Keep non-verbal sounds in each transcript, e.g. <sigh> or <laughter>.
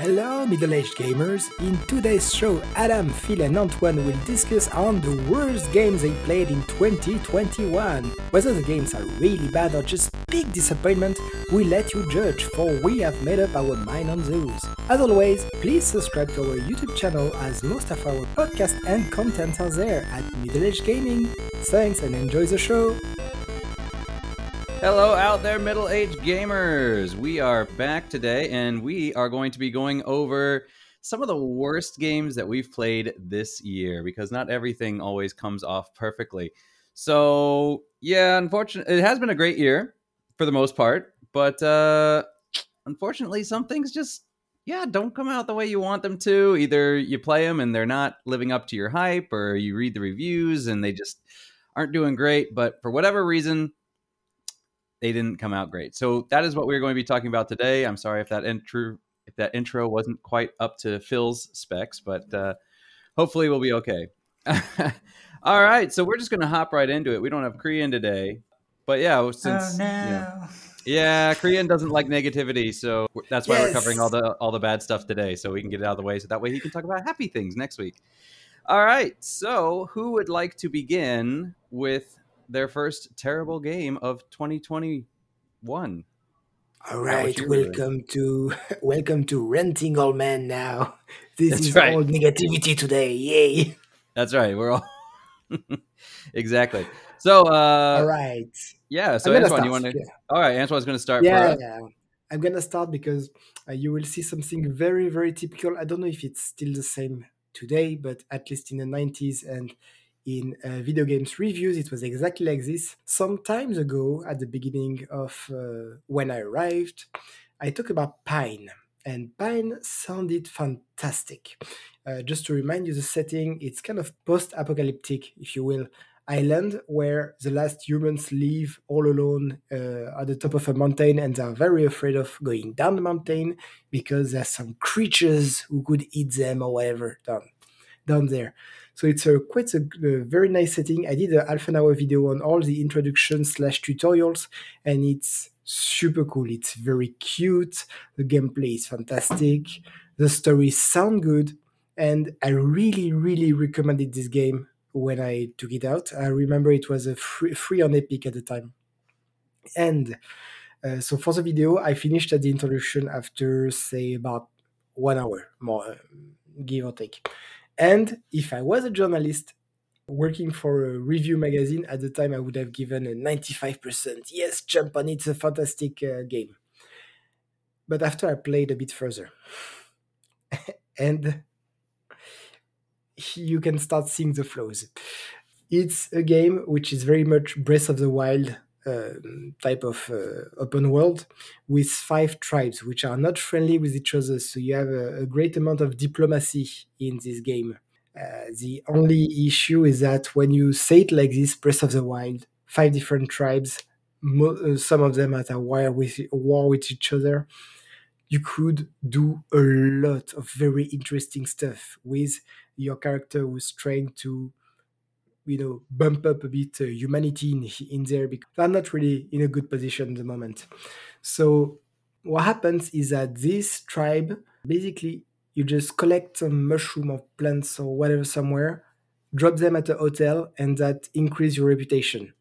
Hello, middle-aged gamers. In today's show, Adam, Phil, and Antoine will discuss on the worst games they played in 2021. Whether the games are really bad or just big disappointment, we let you judge, for we have made up our mind on those. As always, please subscribe to our YouTube channel as most of our podcasts and content are there at Middle Age Gaming. Thanks and enjoy the show. Hello, out there, middle aged gamers. We are back today and we are going to be going over some of the worst games that we've played this year because not everything always comes off perfectly. So, yeah, unfortunately, it has been a great year for the most part, but uh, unfortunately, some things just, yeah, don't come out the way you want them to. Either you play them and they're not living up to your hype, or you read the reviews and they just aren't doing great. But for whatever reason, they didn't come out great. So that is what we're going to be talking about today. I'm sorry if that intro if that intro wasn't quite up to Phil's specs, but uh, hopefully we'll be okay. <laughs> All right, so we're just going to hop right into it. We don't have Korean today, but yeah, since oh, no. yeah, yeah, Korean doesn't like negativity, so that's why Yes. we're covering all the all the bad stuff today, so we can get it out of the way, so that way he can talk about happy things next week. All right, so who would like to begin with their first terrible game of 2021? All right, welcome to <laughs> welcome to renting all man now. <laughs> This That's is right. all negativity today. Yay! That's right. We're all <laughs> exactly. So, uh, all right. yeah. So, Antoine, you want to? yeah. All right, Antoine's going to start. yeah, for yeah. I'm gonna start because uh, you will see something very, very typical. I don't know if it's still the same today, but at least in the 90s and in uh, video games reviews, it was exactly like this. Some times ago, at the beginning of uh, when I arrived, I talked about Pine, and Pine sounded fantastic. Uh, just to remind you, the setting it's kind of post-apocalyptic, if you will, island where the last humans live all alone uh, at the top of a mountain and they're very afraid of going down the mountain because there's some creatures who could eat them or whatever down down there so it's a quite a, a very nice setting i did a half an hour video on all the introduction slash tutorials and it's super cool it's very cute the gameplay is fantastic the stories sound good and i really really recommended this game when I took it out. I remember it was a free, free on Epic at the time. And uh, so for the video, I finished at the introduction after, say, about one hour, more, uh, give or take. And if I was a journalist working for a review magazine at the time, I would have given a 95%. Yes, jump on it's a fantastic uh, game. But after I played a bit further, <laughs> and you can start seeing the flows. It's a game which is very much Breath of the Wild type of uh, open world with five tribes which are not friendly with each other. So you have a, a great amount of diplomacy in this game. Uh, the only issue is that when you say it like this, Breath of the Wild, five different tribes, mo- uh, some of them at a war with war with each other. You could do a lot of very interesting stuff with your character who's trying to you know bump up a bit uh, humanity in, in there because i'm not really in a good position at the moment. So what happens is that this tribe basically you just collect some mushroom or plants or whatever somewhere drop them at a hotel and that increase your reputation.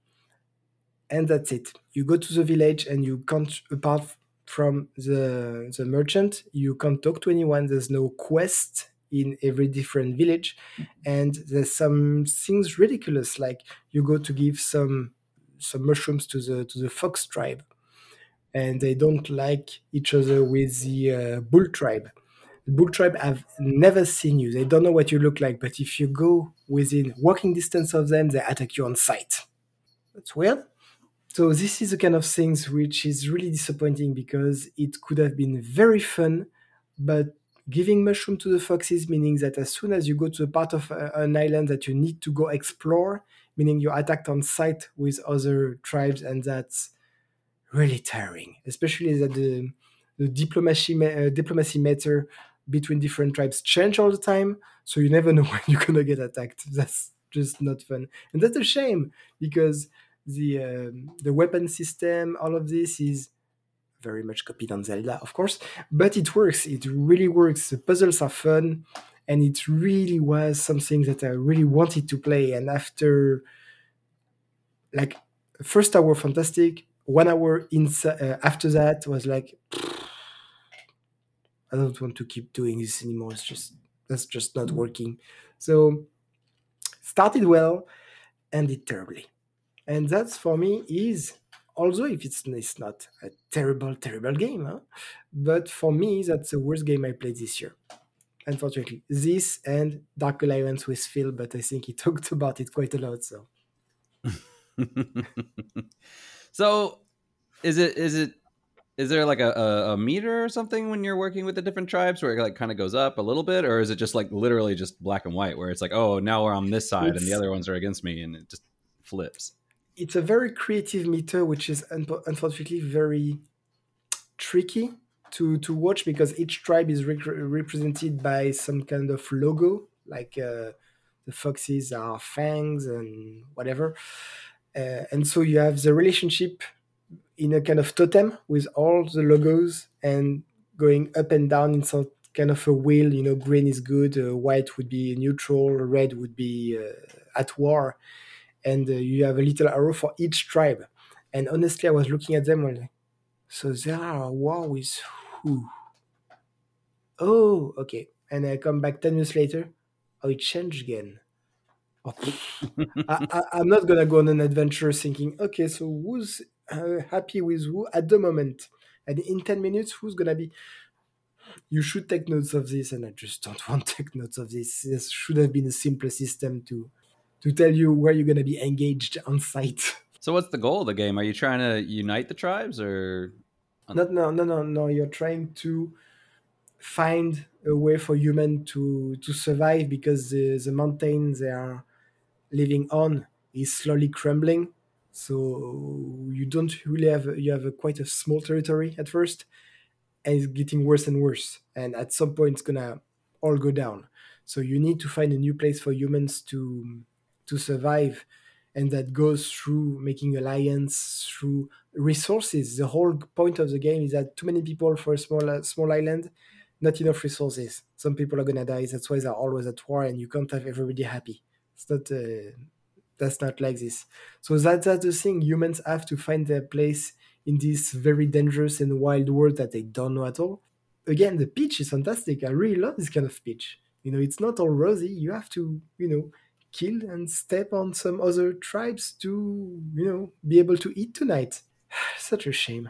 And that's it. You go to the village and you can't apart from the the merchant you can't talk to anyone. There's no quest in every different village. And there's some things ridiculous like you go to give some some mushrooms to the to the fox tribe and they don't like each other with the uh, bull tribe. The bull tribe have never seen you. They don't know what you look like but if you go within walking distance of them they attack you on sight. That's weird. So this is the kind of things which is really disappointing because it could have been very fun but giving mushroom to the foxes meaning that as soon as you go to a part of uh, an island that you need to go explore meaning you're attacked on sight with other tribes and that's really tiring especially that the, the diplomacy uh, diplomacy matter between different tribes change all the time so you never <laughs> know when you're gonna get attacked. That's just not fun. And that's a shame because the um, the weapon system all of this is very much copied on Zelda, of course, but it works. It really works. The puzzles are fun, and it really was something that I really wanted to play. And after, like, first hour fantastic, one hour inside uh, after that was like, I don't want to keep doing this anymore. It's just that's just not working. So started well, ended terribly, and that's for me is although if it's, it's not a terrible, terrible game, huh? but for me, that's the worst game I played this year. Unfortunately, this and Dark Alliance with Phil, but I think he <laughs> talked about it quite a lot. So, <laughs> so is it is it is there like a, a, a, meter or something when you're working with the different tribes where it like kind of goes up a little bit, or is it just like literally just black and white where it's like, oh, now we're on this side it's, and the other ones are against me, and it just flips? It's a very creative meter, which is un- unfortunately very tricky to to watch because each tribe is re- represented by some kind of logo, like uh, the foxes are fangs and whatever, uh, and so you have the relationship in a kind of totem with all the logos and going up and down in some kind of a wheel. You know, green is good, uh, white would be neutral, red would be uh, at war and uh, you have a little arrow for each tribe. And honestly, I was looking at them like, so there are war with who? Oh, okay. And I come back 10 minutes later. Oh, it changed again. Oh, <laughs> I, am not going to go on an adventure thinking, okay, so who's uh, happy with who at the moment? And in 10 minutes, who's going to be? You should take notes of this, and I just don't <laughs> want to take notes of this. This should have been a simpler system to to tell you where you're going to be engaged on sight. <laughs> So, what's the goal of the game? Are you trying to unite the tribes, or no, no, no, no, no? You're trying to find a way for human to to survive because the, the mountain they are living on is slowly crumbling. So you don't really have you have a quite a small territory at first, and it's getting worse and worse. And at some point, it's gonna all go down. So you need to find a new place for humans to to survive and that goes through making alliance through resources. The whole point of the game is that too many people for a small small island not enough resources. Some people are gonna die. That's why they're always at war and you can't have everybody happy. It's not uh, that's not like this. So that, that's the thing. Humans have to find their place in this very dangerous and wild world that they don't know at all. Again the pitch is fantastic. I really love this kind of pitch. You know it's not all rosy. You have to you know kill and step on some other tribes to, you know, be able to eat tonight. <sighs> Such a shame.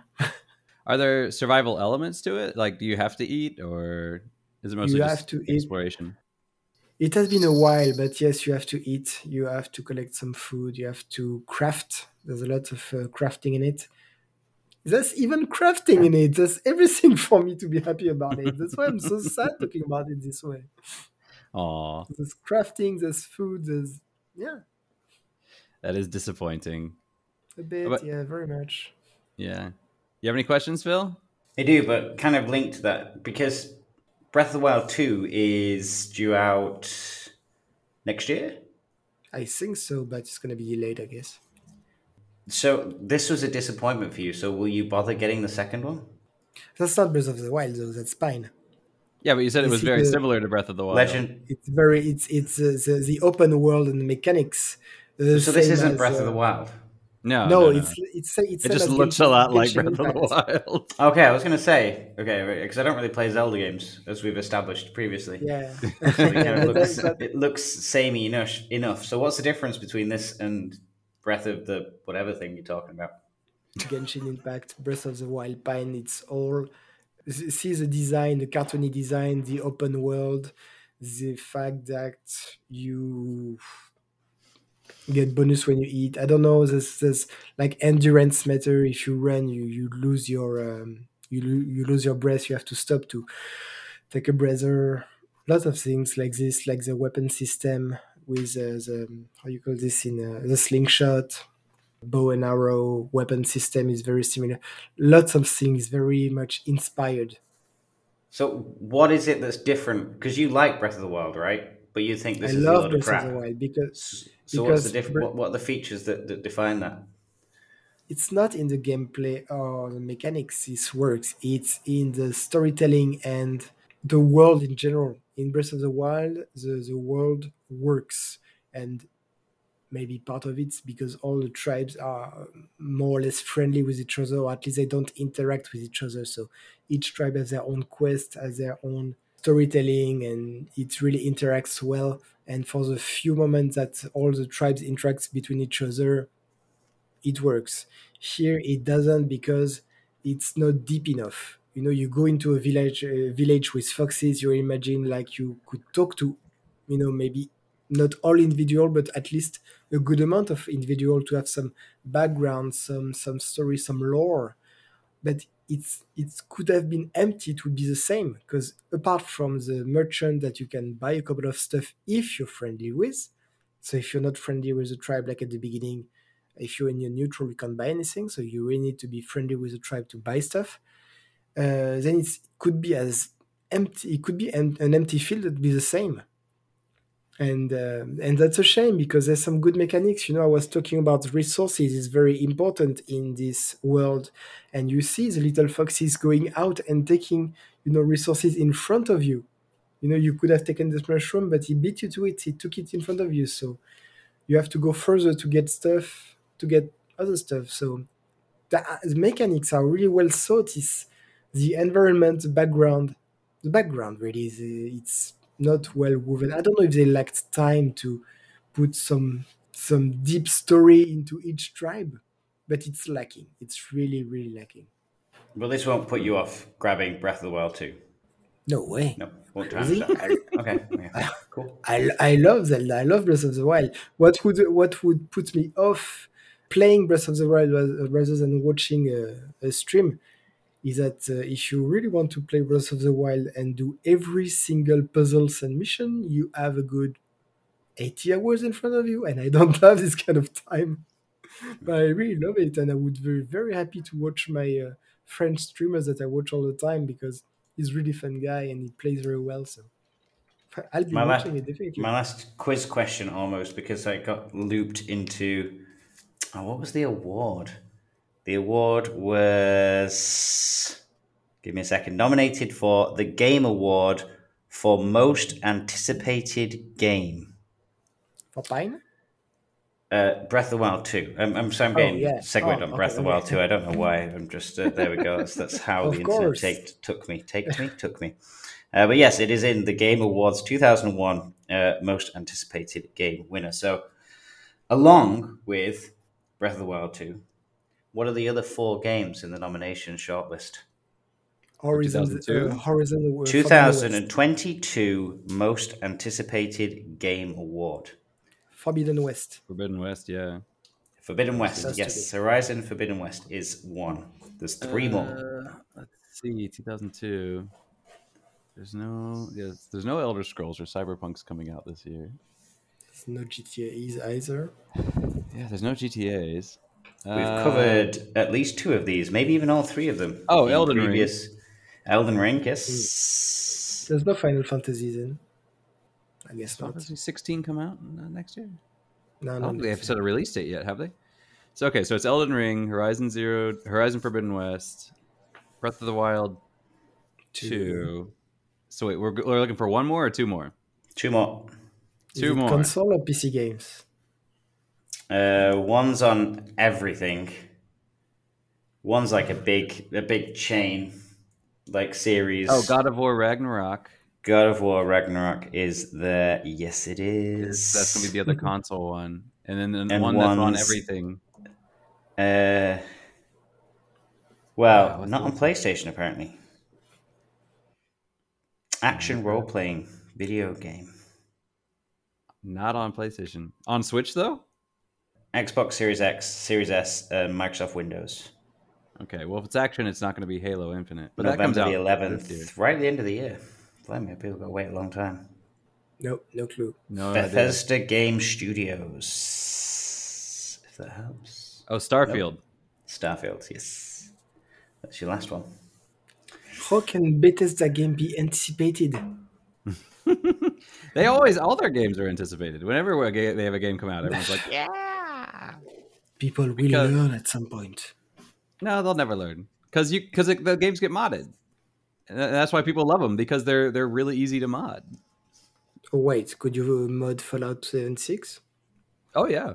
Are there survival elements to it? Like, do you have to eat, or is it mostly you have to exploration? Eat. It has been a while, but yes, you have to eat. You have to collect some food. You have to craft. There's a lot of uh, crafting in it. There's even crafting in it. There's everything <laughs> for me to be happy about it. That's why I'm so sad talking about it this way. Aw. There's crafting, there's food, there's yeah. That is disappointing. A bit, but, yeah, very much. Yeah. You have any questions, Phil? I do, but kind of linked to that because Breath of the Wild 2 is due out next year? I think so, but it's going to be late, I guess. So this was a disappointment for you. So will you bother getting the second one? That's not Breath of the Wild, though. That's Spine. Yeah, but you said it was very the, similar to Breath of the Wild. Legend. It's very it's it's uh, the, the, open world and the mechanics. Uh, so this isn't as, Breath uh, of the Wild. No, no, no, no. it's it's it's. It just looks a lot like Breath Impact. of the Wild. <laughs> Okay, I was gonna say okay because I don't really play Zelda games as we've established previously. Yeah, <laughs> so it, kind of <laughs> looks, it looks samey enough. Enough. So what's the difference between this and Breath of the whatever thing you're talking about? Genshin Impact, Breath of the Wild Pine. It's all see the design, the cartoony design, the open world, the fact that you get bonus when you eat. I don't know. There's, there's like endurance matter. If you run, you you lose your um, you you lose your breath. You have to stop to take a breather. Lots of things like this, like the weapon system with uh, the how you call this in uh, the slingshot bow and arrow weapon system is very similar. Lots of things very much inspired. So, what is it that's different? Because you like Breath of the Wild, right? But you think this I is love a lot Breath of crap. Of the Wild because so, because what's the diff- what, what are the features that, that define that? it's not in the gameplay or the mechanics this works. It's in the storytelling and the world in general. In Breath of the Wild, the, the world works. And maybe part of it's because all the tribes are more or less friendly with each other, or at least they don't interact with each other. So each tribe has their own quest, has their own storytelling, and it really interacts well. And for the few moments that all the tribes interact between each other, it works. Here it doesn't because it's not deep enough. You know, you go into a village, a village with foxes. You imagine like you could talk to, you know, maybe not all individual, but at least a good amount of individual to have some background, some some story, some lore. But it's it could have been empty. It would be the same because apart from the merchant that you can buy a couple of stuff if you're friendly with. So if you're not friendly with the tribe, like at the beginning, if you're in your neutral, you can't buy anything. So you really need to be friendly with the tribe to buy stuff. Uh, then it could be as empty. It could be an, an empty field would be the same and uh, and that's a shame because there's some good mechanics. You know i was talking about resources is very important in this world. And you see the little foxes going out and taking you know resources in front of you. You know you could have taken this mushroom but he beat you to it. He took it in front of you. So you have to go further to get stuff to get other stuff. So the, the mechanics are really well thought. Is the environment the background the background really is it's not well woven. I don't know if they lacked time to put some some deep story into each tribe, but it's lacking. It's really really lacking. Well, this won't put you off grabbing Breath of the Wild too. No way. No, won't <laughs> okay, yeah. cool. I, I love Zelda. I love Breath of the Wild. What would what would put me off playing Breath of the Wild rather than watching a, a stream is that uh, if you really want to play Breath of the Wild and do every single puzzles and mission, you have a good 80 hours in front of you, and I don't <laughs> have this kind of time. but I really love it, and I would be very happy to watch my uh, French streamers that I watch all the time because he's really fun guy and he plays very well. So <laughs> I'll be my watching last, it definitely. My last quiz question, almost because I got looped into. Oh, what was the award? The award was, give me a second, nominated for the Game Award for Most Anticipated Game. For Pine? Uh, Breath of the Wild 2. I'm, I'm, so I'm oh, getting oh, yeah. segued oh, on Breath okay, of the Wild okay. 2. I don't know why. <laughs> I'm just, uh, there we go. That's, that's how the internet take, took me. Take me? took me. Uh, but yes, it is in the Game Awards 2001 uh, Most Anticipated Game winner. So, along with Breath of the Wild 2, what are the other four games in the nomination shortlist? Horizon, uh, Horizon 2022 Most Anticipated Game Award. Forbidden West. Forbidden West, yeah. Forbidden West, That's yes. Horizon Forbidden West is one. There's three uh, more. Let's see, 2002. There's no, yes, there's no Elder Scrolls or Cyberpunk's coming out this year. There's no GTA's either. Yeah, there's no GTA's. We've uh, covered at least two of these, maybe even all three of them. Oh, Elden previous... Ring. Elden Ring, yes. There's no Final Fantasy then. I guess Final Fantasy 16 come out uh, next year? No, no. They have set a release date yet, have they? So okay, so it's Elden Ring, Horizon Zero, Horizon Forbidden West, Breath of the Wild, two. two. So wait, we're, we're looking for one more or two more? Two more. Two more. Console or PC games? Uh, one's on everything. One's like a big, a big chain, like series. Oh, God of War Ragnarok. God of War Ragnarok is the yes, it is. That's gonna be the other console one, and then the and one that's on everything. Uh, well, not on PlayStation apparently. Action role playing video game. Not on PlayStation. On Switch though. Xbox Series X, Series S, and Microsoft Windows. Okay, well, if it's action, it's not going to be Halo Infinite, but November that comes out the eleventh, right at the end of the year. Blimey, people got to wait a long time. Nope, no clue. No Bethesda idea. Game Studios, if that helps. Oh, Starfield. Nope. Starfield, yes. That's your last one. How can Bethesda game be anticipated? <laughs> they always all their games are anticipated. Whenever they have a game come out, everyone's like, <laughs> "Yeah." People will because, learn at some point. No, they'll never learn because you because the games get modded. And that's why people love them because they're they're really easy to mod. Oh wait, could you mod Fallout 76? Oh yeah,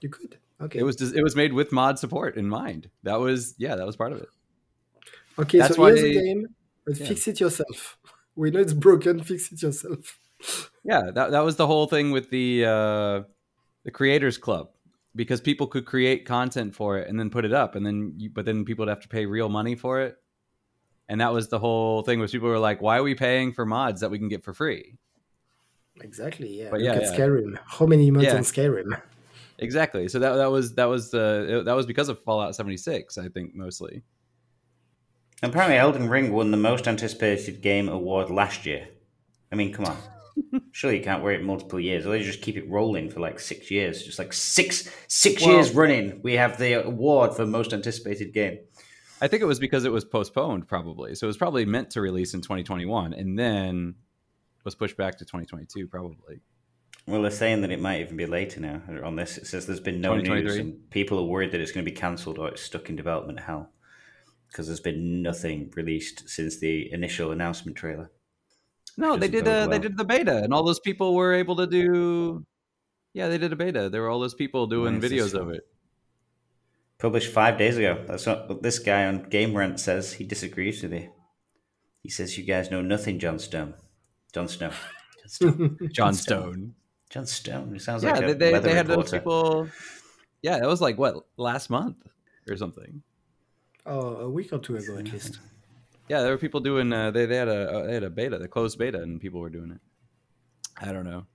you could. Okay. It was it was made with mod support in mind. That was yeah, that was part of it. Okay, That's so here's they, a game, but yeah. fix it yourself. <laughs> We know it's broken. Fix it yourself. <laughs> Yeah, that that was the whole thing with the uh, the creators club because people could create content for it and then put it up, and then you, but then people would have to pay real money for it, and that was the whole thing. Was people were like, "Why are we paying for mods that we can get for free?" Exactly. Yeah. But Look yeah, at yeah. Skyrim. How many mods yeah. on Skyrim? Exactly. So that that was that was the that was because of Fallout 76, I think mostly. Apparently, Elden Ring won the most anticipated game award last year. I mean, come on. Surely you can't wear it multiple years, or they just keep it rolling for like six years. Just like six six well, years running, we have the award for most anticipated game. I think it was because it was postponed, probably. So it was probably meant to release in 2021, and then was pushed back to 2022, probably. Well, they're saying that it might even be later now. On this, it says there's been no news, and people are worried that it's going to be cancelled or it's stuck in development hell because there's been nothing released since the initial announcement trailer. No, they did. A, uh, well. They did the beta, and all those people were able to do. Yeah, they did a beta. There were all those people doing videos of it. Published five days ago. That's what this guy on Game Rant says. He disagrees with you. He says you guys know nothing, John Stone. John Snow. John Stone. <laughs> John Stone. John Stone. It sounds yeah, like a they, they had those people. Yeah, it was like what last month or something. Oh, a week or two ago at least. Yeah, there were people doing. Uh, they they had a they had a beta, the closed beta, and people were doing it. I don't know.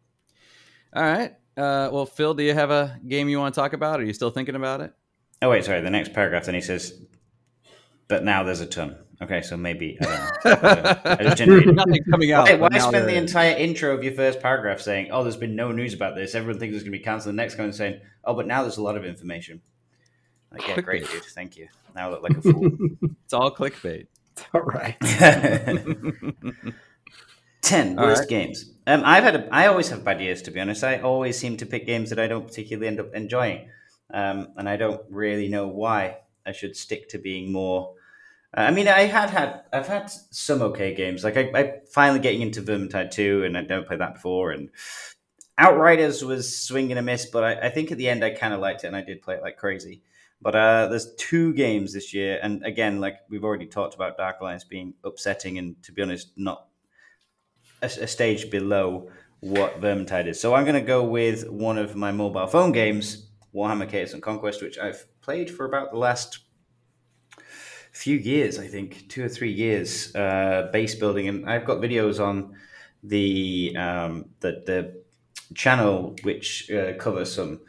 All right. Uh, well, Phil, do you have a game you want to talk about? Are you still thinking about it? Oh wait, sorry. The next paragraph, then he says, "But now there's a ton." Okay, so maybe I don't know. I <laughs> Nothing coming out. Why, why spend the entire intro of your first paragraph saying, "Oh, there's been no news about this. Everyone thinks it's going to be cancelled." The next one saying, "Oh, but now there's a lot of information." Like, yeah, great, dude. Thank you. Now I look like a fool. <laughs> it's all clickbait. <laughs> All right. <laughs> Ten all worst right. games. Um, I've had. A, I always have bad years, to be honest. I always seem to pick games that I don't particularly end up enjoying, um, and I don't really know why. I should stick to being more I mean, I had had I've had some okay games. Like I, I finally getting into Vermintide two, and I don't play that before. And Outriders was swing and a miss, but I, I think at the end I kind of liked it, and I did play it like crazy. But uh, there's two games this year, and again, like we've already talked about, Dark Alliance being upsetting, and to be honest, not a, a stage below what Vermintide is. So I'm going to go with one of my mobile phone games, Warhammer Chaos and Conquest, which I've played for about the last few years, I think, two or three years, uh, base building, and I've got videos on the um, the, the channel which uh, some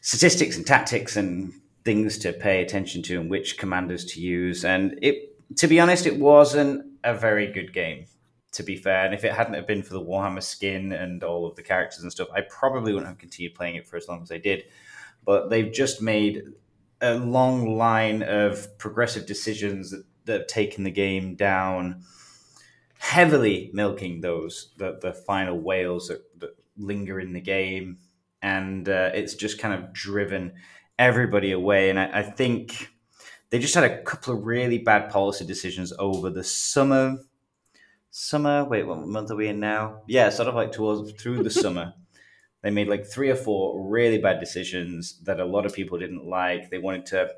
statistics and tactics and things to pay attention to and which commanders to use. And it, to be honest, it wasn't a very good game. To be fair, and if it hadn't have been for the Warhammer skin and all of the characters and stuff, I probably wouldn't have continued playing it for as long as I did. But they've just made a long line of progressive decisions that, that have taken the game down, heavily milking those the, the final whales that, that linger in the game, and uh, it's just kind of driven everybody away. And I, I, think they just had a couple of really bad policy decisions over the summer. Summer. Wait, what month are we in now? Yeah, sort of like towards through the summer. <laughs> They made like three or four really bad decisions that a lot of people didn't like. They wanted to.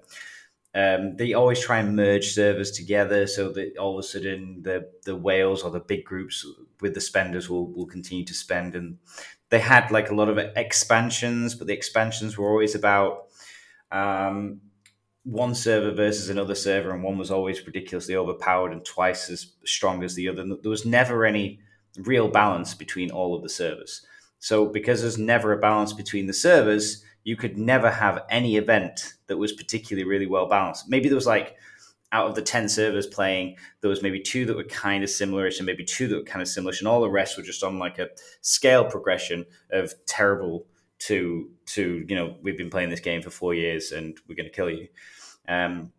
Um, they always try and merge servers together so that all of a sudden the the whales or the big groups with the spenders will will continue to spend. And they had like a lot of expansions, but the expansions were always about um, one server versus another server, and one was always ridiculously overpowered and twice as strong as the other. There was never any real balance between all of the servers. So because there's never a balance between the servers, you could never have any event that was particularly really well balanced. Maybe there was like out of the 10 servers playing, there was maybe two that were kind of similarish and maybe two that were kind of similarish, and all the rest were just on like a scale progression of terrible to to you know we've been playing this game for four years and we're going to kill you. Um,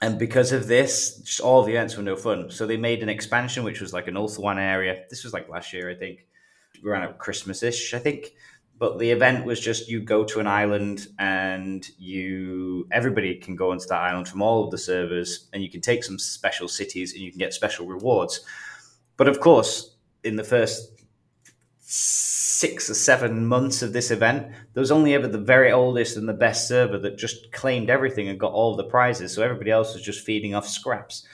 and because of this, just all the events were no fun. So they made an expansion, which was like an one area. This was like last year, I think around out Christmas ish, I think. but the event was just you go to an island and you everybody can go onto that island from all of the servers and you can take some special cities and you can get special rewards but of course in the first six or seven months of this event there was only ever the very oldest and the best server that just claimed everything and got all the prizes. So everybody else was just feeding off scraps.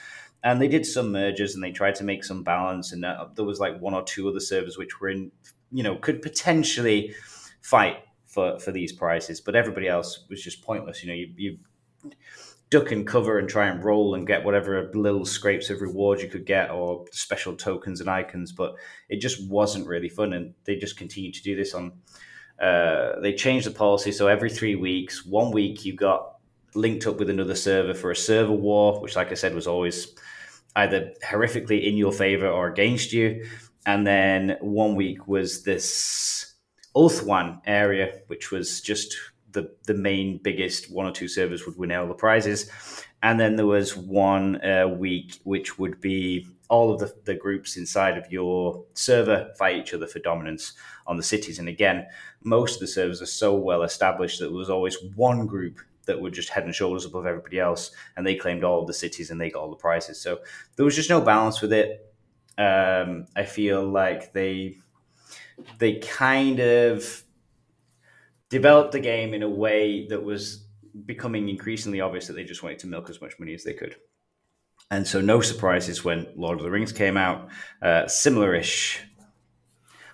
And they did some mergers and they tried to make some balance. And uh, there was like one or two other servers which were in you know could potentially fight for for these prizes, but everybody else was just pointless. You know, you, you duck and cover and try and roll and get whatever little scrapes of reward you could get or special tokens and icons, but it just wasn't really fun. And they just continued to do this on. Uh, they changed the policy so every three weeks, one week you got linked up with another server for a server war, which, like I said, was always either horrifically in your favor or against you. And then one week was this Ulthuan area, which was just the the main biggest one or two servers would win all the prizes, and then there was one uh, week which would be all of the, the groups inside of your server fight each other for dominance on the cities. And again, most of the servers are so well established that there was always one group that were just head and shoulders above everybody else, and they claimed all of the cities and they got all the prizes. So there was just no balance with it. Um, I feel like they they kind of developed the game in a way that was becoming increasingly obvious that they just wanted to milk as much money as they could. And so, no surprises when Lord of the Rings came out. Uh, similar-ish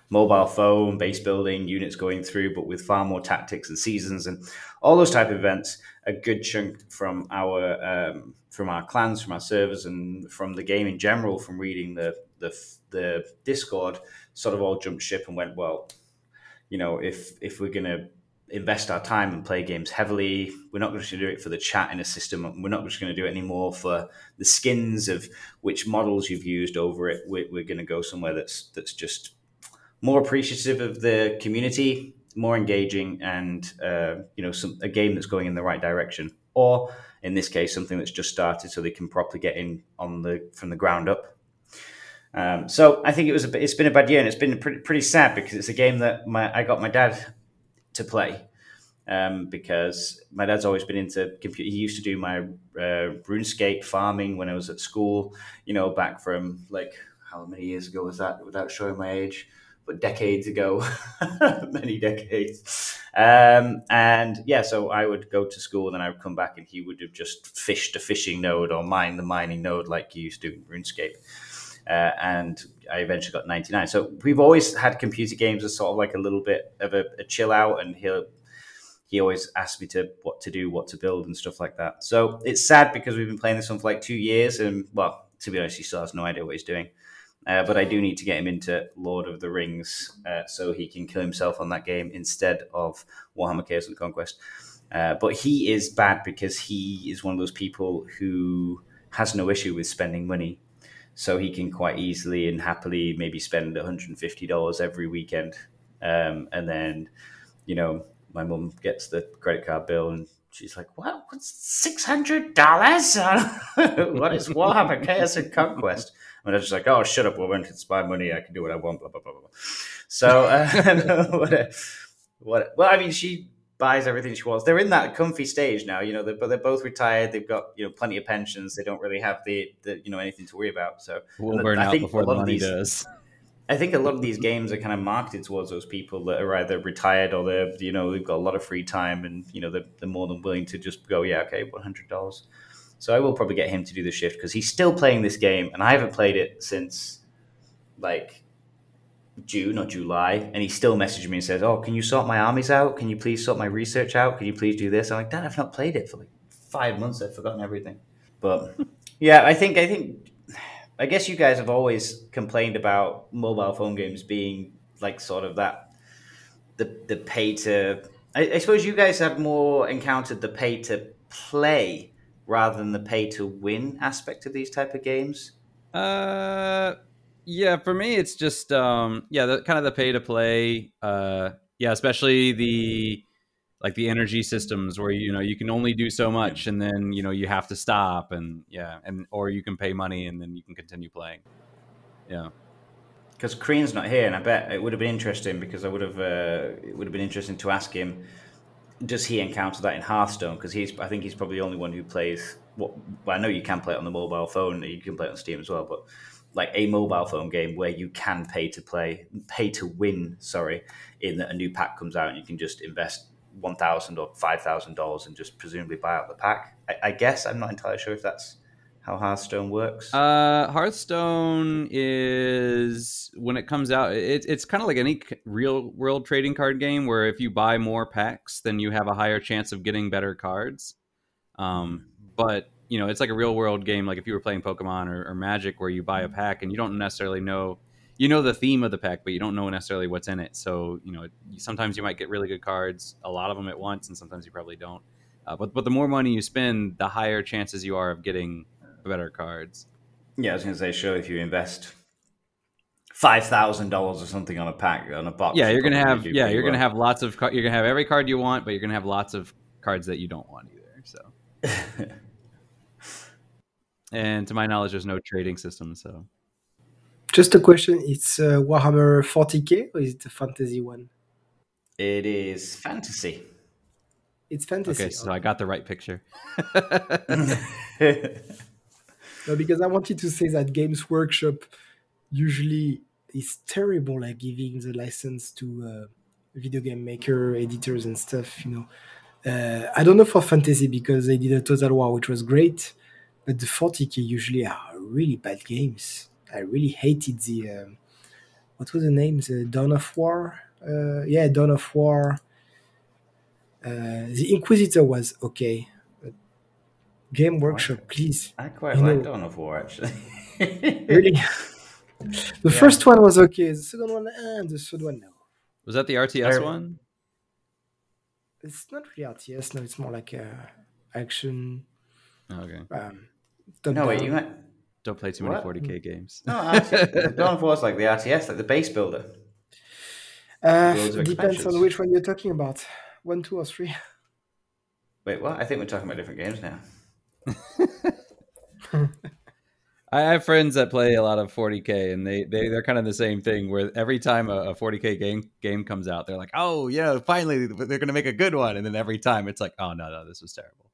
mobile phone, base building, units going through, but with far more tactics and seasons and all those type of events. A good chunk from our um, from our clans, from our servers, and from the game in general, from reading the the, the Discord, sort of all jumped ship and went, well, you know, if if we're to invest our time and play games heavily, we're not going to do it for the chat in a system. We're not just going to do it anymore for the skins of which models you've used over it. We're, we're going to go somewhere that's that's just more appreciative of the community, more engaging, and uh, you know, some a game that's going in the right direction. Or in this case, something that's just started, so they can properly get in on the from the ground up um, so I think it was a, it's been a bad year, and it's been pretty, pretty sad because it's a game that my, I got my dad to play um, because my dad's always been into computer. He used to do my uh, RuneScape farming when I was at school. You know, back from like how many years ago was that? Without showing my age, but decades ago, <laughs> many decades. Um, and yeah, so I would go to school, then I would come back, and he would have just fished a fishing node or mined the mining node like he used to do in RuneScape uh, and I eventually got 99. So we've always had computer games as sort of like a little bit of a, a chill out, and he'll he always asked me to what to do, what to build, and stuff like that. So it's sad because we've been playing this one for like two years, and well, to be honest, he still has no idea what he's doing. Uh, but I do need to get him into Lord of the Rings uh, so he can kill himself on that game instead of Warhammer Chaos and Conquest. Uh, but he is bad because he is one of those people who has no issue with spending money so he can quite easily and happily maybe spend $150 every weekend. Um, and then, you know, my mum gets the credit card bill and she's like, "What? What's six hundred dollars? <laughs> what is Warhammer Chaos and Conquest?" And I was just like, "Oh, shut up, woman! It's my money. I can do what I want." Blah blah blah blah. So, <laughs> uh, <laughs> what, what? Well, I mean, she buys everything she wants. They're in that comfy stage now, you know. They're, but they're both retired. They've got you know plenty of pensions. They don't really have the, the you know anything to worry about. So we'll burn I out before the money these, does. I think a lot of these games are kind of marketed towards those people that are either retired or they're you know they've got a lot of free time and you know they're, they're more than willing to just go yeah okay one hundred dollars. So I will probably get him to do the shift because he's still playing this game and I haven't played it since like June or July, and he still messaged me and says, "Oh, can you sort my armies out? Can you please sort my research out? Can you please do this?" I'm like, "Dad, I've not played it for like five months. I've forgotten everything." But <laughs> yeah, I think I think I guess you guys have always complained about mobile phone games being like sort of that the the pay to. I, I suppose you guys have more encountered the pay to play rather than the pay to win aspect of these type of games. Uh yeah, for me, it's just um, yeah, the kind of the pay to play. Uh, yeah, especially the like the energy systems where you know you can only do so much and then you know you have to stop and yeah and or you can pay money and then you can continue playing yeah because Crean's not here, and I bet it would have been interesting because I would have uh, it would have been interesting to ask him, does he encounter that in Hearthstone? Because he's I think he's probably the only one who plays. What well, I know you can play it on the mobile phone, you can play it on Steam as well, but like a mobile phone game where you can pay to play, pay to win. Sorry, in that a new pack comes out and you can just invest one thousand or five thousand dollars and just presumably buy out the pack. I, I guess I'm not entirely sure if that's how Hearthstone works? Uh, Hearthstone is when it comes out, it, it's kind of like any real world trading card game where if you buy more packs, then you have a higher chance of getting better cards. Um, but you know, it's like a real world game, like if you were playing Pokemon or, or Magic, where you buy a pack and you don't necessarily know, you know the theme of the pack, but you don't know necessarily what's in it. So you know, sometimes you might get really good cards, a lot of them at once, and sometimes you probably don't. Uh, but but the more money you spend, the higher chances you are of getting better cards. Yeah, I was going to say, sure, if you invest five thousand dollars or something on a pack on a box. Yeah, you're gonna have yeah, you're well. gonna have lots of you're gonna have every card you want, but you're gonna have lots of cards that you don't want either. So, <laughs> and to my knowledge, there's no trading system. So, just a question: It's uh, Warhammer 40k or is it a fantasy one? It is fantasy. It's fantasy. Okay, so okay. I got the right picture. <laughs> No, because I wanted to say that Games Workshop usually is terrible at giving the license to uh, video game maker, editors, and stuff. You know, uh, I don't know for fantasy because they did a Total War, which was great, but the 40k usually are really bad games. I really hated the uh, what was the name? The Dawn of War. Uh, yeah, Dawn of War. Uh, the Inquisitor was okay. Game Workshop, please. I quite you like Dawn of War actually. <laughs> really? <laughs> The yeah. first one was okay. The second one, and the third one, no. Was that the RTS one? It's not really RTS. No, it's more like a action. Oh, okay. Um, no, wait, you might don't play too many 40k games. No, RTS, <laughs> Dawn of War is like the RTS, like the base builder. Uh, depends on which one you're talking about. One, two, or three. Wait, what? I think we're talking about different games now. <laughs> I have friends that play a lot of 40k, and they they they're kind of the same thing. Where every time a, a 40k game game comes out, they're like, "Oh, yeah, finally they're going to make a good one," and then every time it's like, "Oh no, no, this was terrible."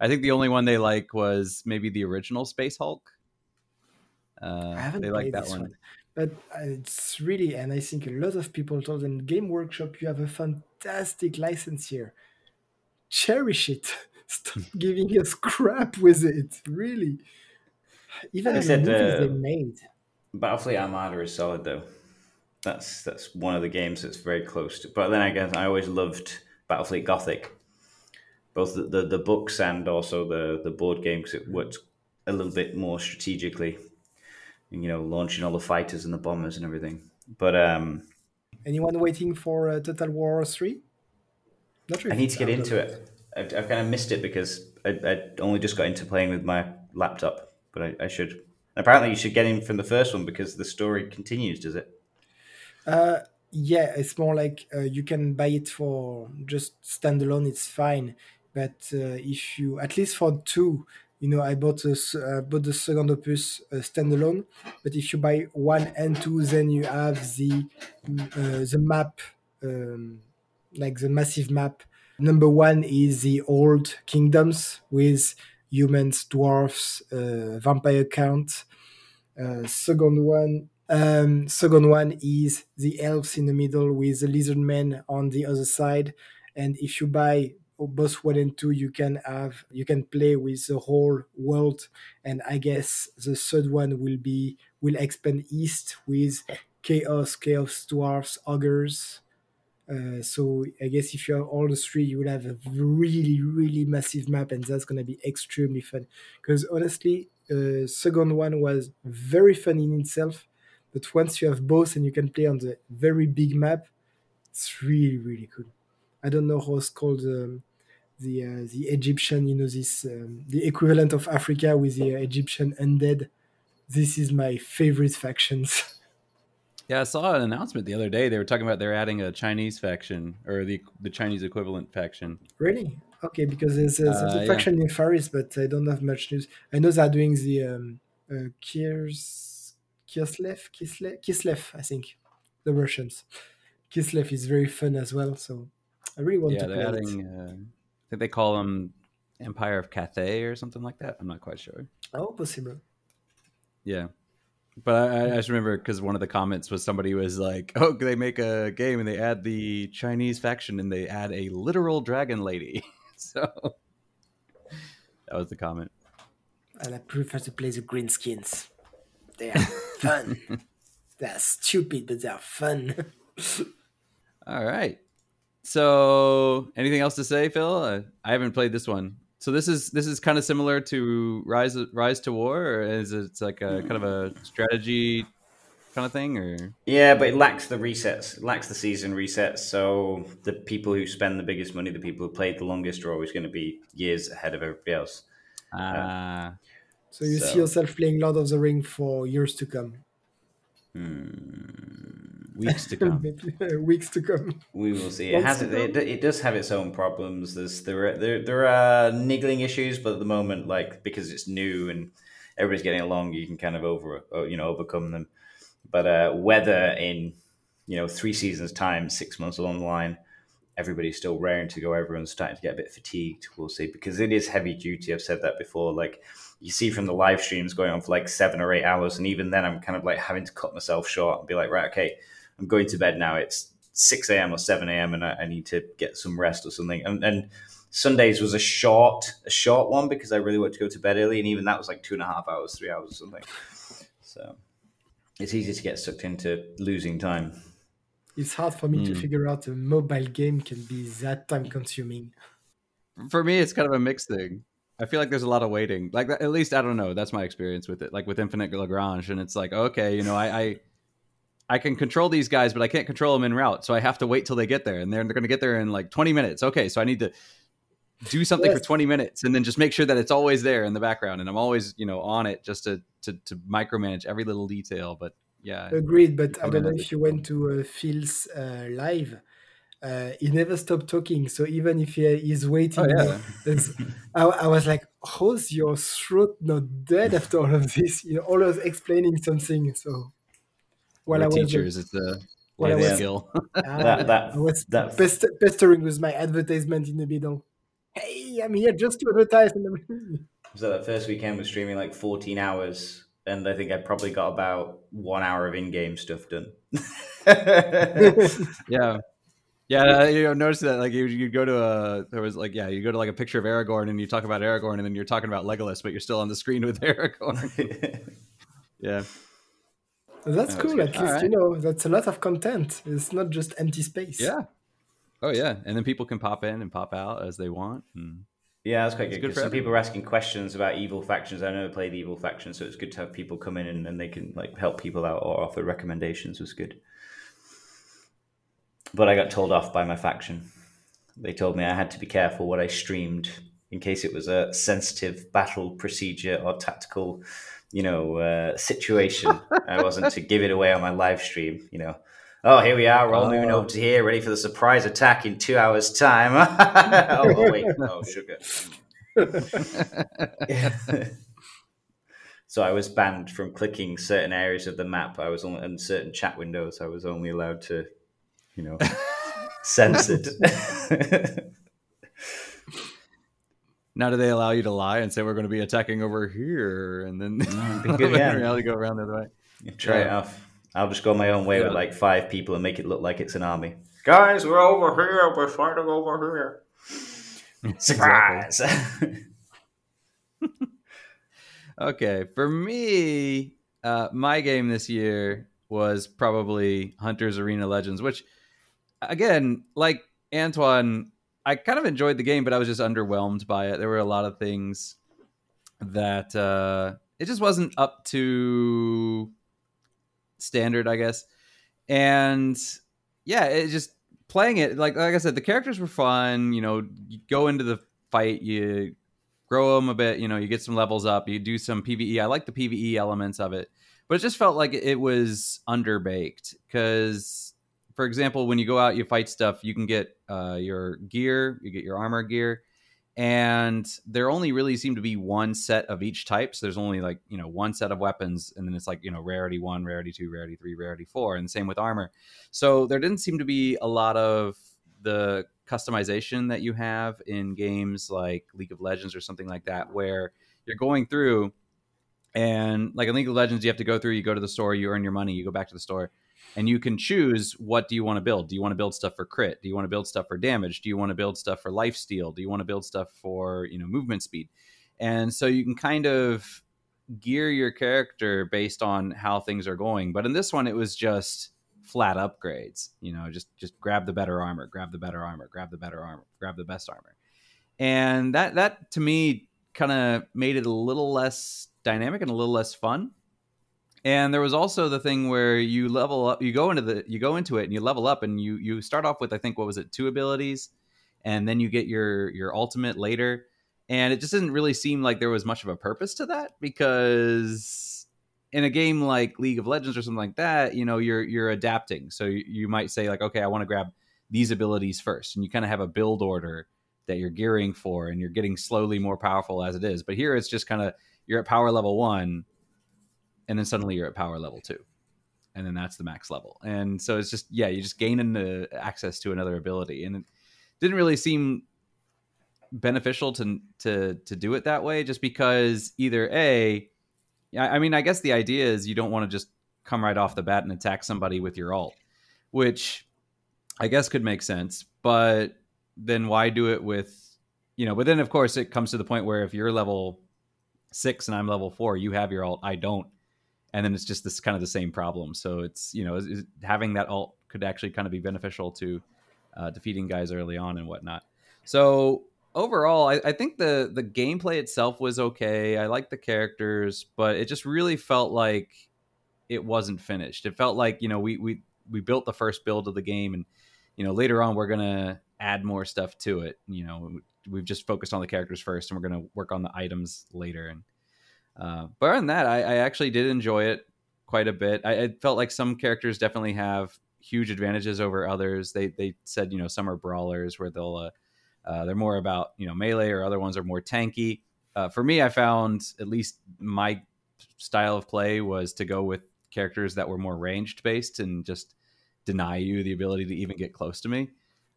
I think the only one they like was maybe the original Space Hulk. Uh, I haven't they like that one. one. but it's really, and I think a lot of people told them, Game Workshop, you have a fantastic license here. Cherish it. <laughs> Stop <laughs> giving us crap with it. Really. Even the said, movies uh, they made. Battlefleet Armada is solid though. That's that's one of the games that's very close to. But then I guess I always loved Battlefleet Gothic, both the, the, the books and also the the board game because it worked a little bit more strategically. You know, launching all the fighters and the bombers and everything. But um, anyone waiting for uh, Total War three? Not really. I need to get into it. I've, I've kind of missed it because I, I only just got into playing with my laptop, but I, I should. Apparently, you should get in from the first one because the story continues. Does it? Uh, yeah, it's more like uh, you can buy it for just standalone. It's fine, but uh, if you at least for two, you know, I bought a, uh, bought the second opus uh, standalone. But if you buy one and two, then you have the the map, um, like the massive map Number one is the old kingdoms with humans, dwarfs, vampire count. Second one, um, second one is the elves in the middle with the lizard men on the other side. And if you buy both one and two, you can have you can play with the whole world. And I guess the third one will be will expand east with chaos, chaos dwarfs, ogres, uh, so I guess if you have all the three, you will have a really, really massive map, and that's gonna be extremely fun. Because honestly, uh, second one was very fun in itself, but once you have both and you can play on the very big map, it's really, really cool. I don't know how it's called. Um, the uh, the Egyptian, you know, this um, the equivalent of Africa with the Egyptian undead. This is my favorite factions. <laughs> Yeah, I saw an announcement the other day. They were talking about they're adding a Chinese faction or the the Chinese equivalent faction. Really? Okay, because there's, there's uh, a faction yeah. in Faris, but I don't have much news. I know they're doing the um, uh, Kiers Kislev, Kislev, Kislev, I think, the Russians. Kislev is very fun as well. So I really want yeah, to play adding, it. Uh, think they call them Empire of Cathay or something like that. I'm not quite sure. Oh, possible. Yeah. But I, I just remember because one of the comments was somebody was like, "Oh, they make a game and they add the Chinese faction and they add a literal dragon lady." <laughs> so that was the comment. And I prefer to play the green skins. They are fun. <laughs> they are stupid, but they are fun. <laughs> All right. So, anything else to say, Phil? Uh, I haven't played this one. So this is this is kind of similar to Rise Rise to War, or is it like a kind of a strategy kind of thing, or yeah, but it lacks the resets, it lacks the season resets. So the people who spend the biggest money, the people who played the longest, are always going to be years ahead of everybody else. Ah. Uh, so you so. see yourself playing Lord of the Ring for years to come. Hmm. Weeks to come. <laughs> weeks to come. We will see. It has it, it, it. does have its own problems. There's there are, there there are niggling issues, but at the moment, like because it's new and everybody's getting along, you can kind of over uh, you know overcome them. But uh, whether in you know three seasons time, six months along the line, everybody's still raring to go. Everyone's starting to get a bit fatigued. We'll see because it is heavy duty. I've said that before. Like you see from the live streams going on for like seven or eight hours, and even then, I'm kind of like having to cut myself short and be like, right, okay, I'm going to bed now. It's six a.m. or seven a.m. and I, I, need to get some rest or something. And, and Sundays was a short, a short one because I really wanted to go to bed early, and even that was like two and a half hours, three hours or something. So it's easy to get sucked into losing time. It's hard for me mm. to hmm. figure out a mobile game can be that time consuming. For me, it's kind of a mixed thing. I feel like there's a lot of waiting. Like at least I don't know. That's my experience with it. Like with Infinite Lagrange, and it's like okay, you know, I, I I can control these guys, but I can't control them in route. So I have to wait till they get there, and they're they're going to get there in like 20 minutes. Okay, so I need to do something yes. for 20 minutes, and then just make sure that it's always there in the background, and I'm always you know on it just to to, to micromanage every little detail. But yeah, agreed. But I don't know if you went to uh, Phil's uh, live uh, he never stopped talking. So even if he is waiting, oh, yeah. I, I, was like, "How's your throat not dead after all of this?" You know, always explaining something. So while We're I was teachers, it's a while I was, skill. uh, <laughs> that, that, I was that, pest- pestering with my advertisement in the middle. Hey, I'm here just to advertise. so that first weekend was streaming like 14 hours and I think I probably got about one hour of in-game stuff done. <laughs> yeah, yeah, you know, notice that like you you go to a there was like yeah you go to like a picture of Aragorn and you talk about Aragorn and then you're talking about Legolas but you're still on the screen with <laughs> Aragorn. yeah, that's cool. At least right. you know that's a lot of content. It's not just empty space. Yeah. Oh yeah, and then people can pop in and pop out as they want. And yeah, that's quite good. good some people are asking questions about evil factions. I never played the evil factions, so it's good to have people come in and, and they can like help people out or offer recommendations. Was good but I got told off by my faction. They told me I had to be careful what I streamed in case it was a sensitive battle procedure or tactical, you know, uh, situation. I wasn't to give it away on my live stream. You know, oh here we are, we're all moving over to here, ready for the surprise attack in two hours' time. <laughs> oh, oh, wait, oh sugar. <laughs> so I was banned from clicking certain areas of the map. I was on in certain chat windows. I was only allowed to you know, <laughs> censored. Now, do they allow you to lie and say we're going to be attacking over here, and then mm, <laughs> good, yeah. reality go around the other way? Yeah, try yeah. it off. I'll just go my own way yeah. with like five people and make it look like it's an army. Guys, we're over here. We're fighting over here. <laughs> Surprise! <laughs> okay, for me, uh, my game this year was probably Hunter's Arena Legends, which again, like Antoine, I kind of enjoyed the game, but I was just underwhelmed by it. There were a lot of things that uh, it just wasn't up to standard, I guess. And yeah, it just playing it like like I said, the characters were fun. You know, you go into the fight, you grow them a bit. You know, you get some levels up, you do some PVE. I like the PVE elements of it, but it just felt like it was underbaked because for example, when you go out, you fight stuff, you can get uh, your gear, you get your armor gear, and there only really seem to be one set of each type. So there's only like you know one set of weapons, and then it's like you know rarity one, rarity two, rarity three, rarity four, and same with armor. So there didn't seem to be a lot of the customization that you have in games like League of Legends or something like that, where you're going through and like in League of Legends, you have to go through, you go to the store, you earn your money, you go back to the store, and you can choose what do you want to build. Do you want to build stuff for crit? Do you want to build stuff for damage? Do you want to build stuff for life steal? Do you want to build stuff for, you know, movement speed? And so you can kind of gear your character based on how things are going. But in this one, it was just flat upgrades. You know, just just grab the better armor, grab the better armor, grab the better armor, grab the best armor. And that that to me kind of made it a little less dynamic and a little less fun. And there was also the thing where you level up, you go into the, you go into it and you level up, and you you start off with I think what was it, two abilities, and then you get your your ultimate later, and it just didn't really seem like there was much of a purpose to that because in a game like League of Legends or something like that, you know, you're you're adapting. So you, you might say like, okay, I want to grab these abilities first, and you kind of have a build order that you're gearing for, and you're getting slowly more powerful as it is. But here it's just kind of you're at power level one, and then suddenly you're at power level two, and then that's the max level. And so it's just yeah, you just gain into uh, access to another ability, and it didn't really seem beneficial to to to do it that way, just because either a, I mean, I guess the idea is you don't want to just come right off the bat and attack somebody with your alt, which I guess could make sense, but then why do it with you know but then of course it comes to the point where if you're level six and I'm level four, you have your alt, I don't, and then it's just this kind of the same problem. So it's you know is, is having that alt could actually kind of be beneficial to uh, defeating guys early on and whatnot. So overall, I, I, think the the gameplay itself was okay. I like the characters, but it just really felt like it wasn't finished. It felt like you know we we we built the first build of the game, and you know later on we're gonna add more stuff to it. You know we've just focused on the characters first, and we're to work on the items later. And uh, but other than that, I, I, actually did enjoy it quite a bit. I, felt like some characters definitely have huge advantages over others. They they said you know some are brawlers where they'll uh, uh, they're more about you know melee, or other ones are more tanky. Uh, for me, I found at least my style of play was to go with characters that were more ranged based and just deny you the ability to even get close to me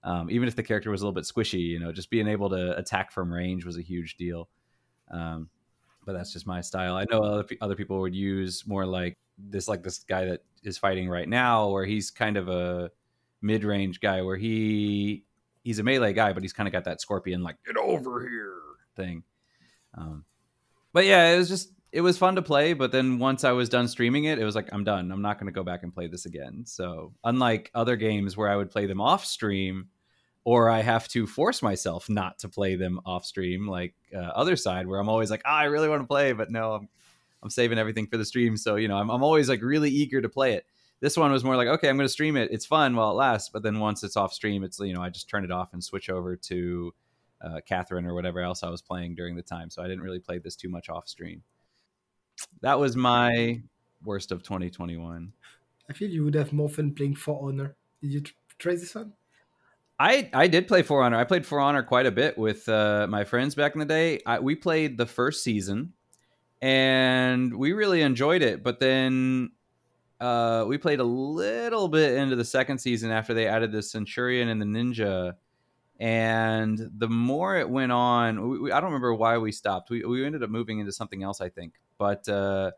um, even if the character was a little bit squishy, you know, just being able to attack from range was a huge deal. Um, but that's just my style. I know other other people would use more like this, like this guy that is fighting right now, where he's kind of a mid range guy, where he he's a melee guy, but he's kind of got that scorpion like get over here thing. Um, but yeah, it was just it was fun to play, but then once I was done streaming it, it was like I'm done. I'm not going to go back and play this again. So unlike other games where I would play them off stream, or I have to force myself not to play them off stream, like uh, Othercide where I'm always like, oh, I really want to play, but no, I'm I'm saving everything for the stream. So you know, I'm I'm always like really eager to play it. This one was more like, okay, I'm going to stream it. It's fun while it lasts, but then once it's off stream, it's you know, I just turn it off and switch over to uh, Catherine or whatever else I was playing during the time. So I didn't really play this too much off stream that was my worst of 2021. I feel you would have more fun playing For Honor. Did you try this one? I I did play For Honor. I played For Honor quite a bit with uh, my friends back in the day. I, we played the first season, and we really enjoyed it. But then uh, we played a little bit into the second season after they added the Centurion and the Ninja. And the more it went on, we, we, I don't remember why we stopped. We, we ended up moving into something else, I think. But uh,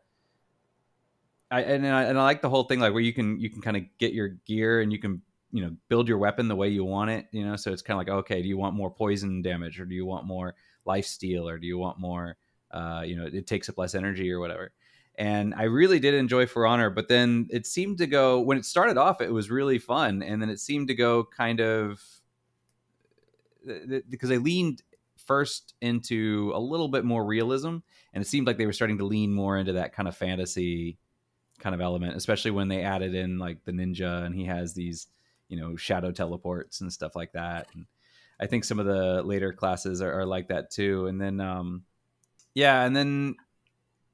I and I, and I like the whole thing, like where you can you can kind of get your gear and you can you know build your weapon the way you want it. You know, so it's kind of like okay, do you want more poison damage or do you want more life steal or do you want more? Uh, you know, it takes up less energy or whatever and I really did enjoy For Honor. But then it seemed to go when it started off, it was really fun, and then it seemed to go kind of because they leaned first into a little bit more realism, and it seemed like they were starting to lean more into that kind of fantasy kind of element, especially when they added in like the ninja and he has these, you know, shadow teleports and stuff like that. And I think some of the later classes are, are like that too. And then, um, yeah, and then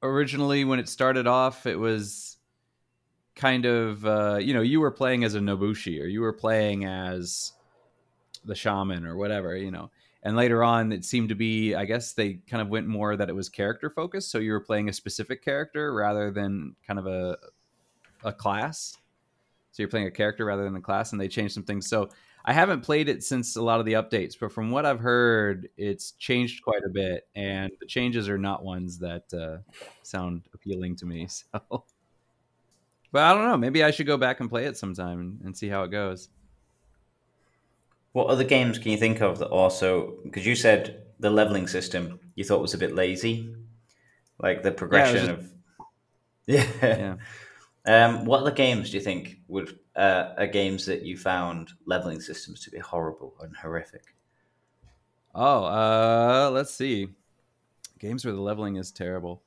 originally when it started off, it was kind of uh, you know you were playing as a Nobushi or you were playing as the shaman or whatever, you know. And later on, it seemed to be, I guess they kind of went more that it was character focused. So you were playing a specific character rather than kind of a, a class. So you're playing a character rather than a class, and they changed some things. So I haven't played it since a lot of the updates, but from what I've heard, it's changed quite a bit, and the changes are not ones that uh, sound appealing to me. <laughs> So, but I don't know. Maybe I should go back and play it sometime and, and see how it goes. What other games can you think of that also? Because you said the leveling system you thought was a bit lazy, like the progression yeah, just... of <laughs> yeah. yeah. Um, what other games do you think would uh, are games that you found leveling systems to be horrible and horrific? Oh, uh, let's see. Games where the leveling is terrible.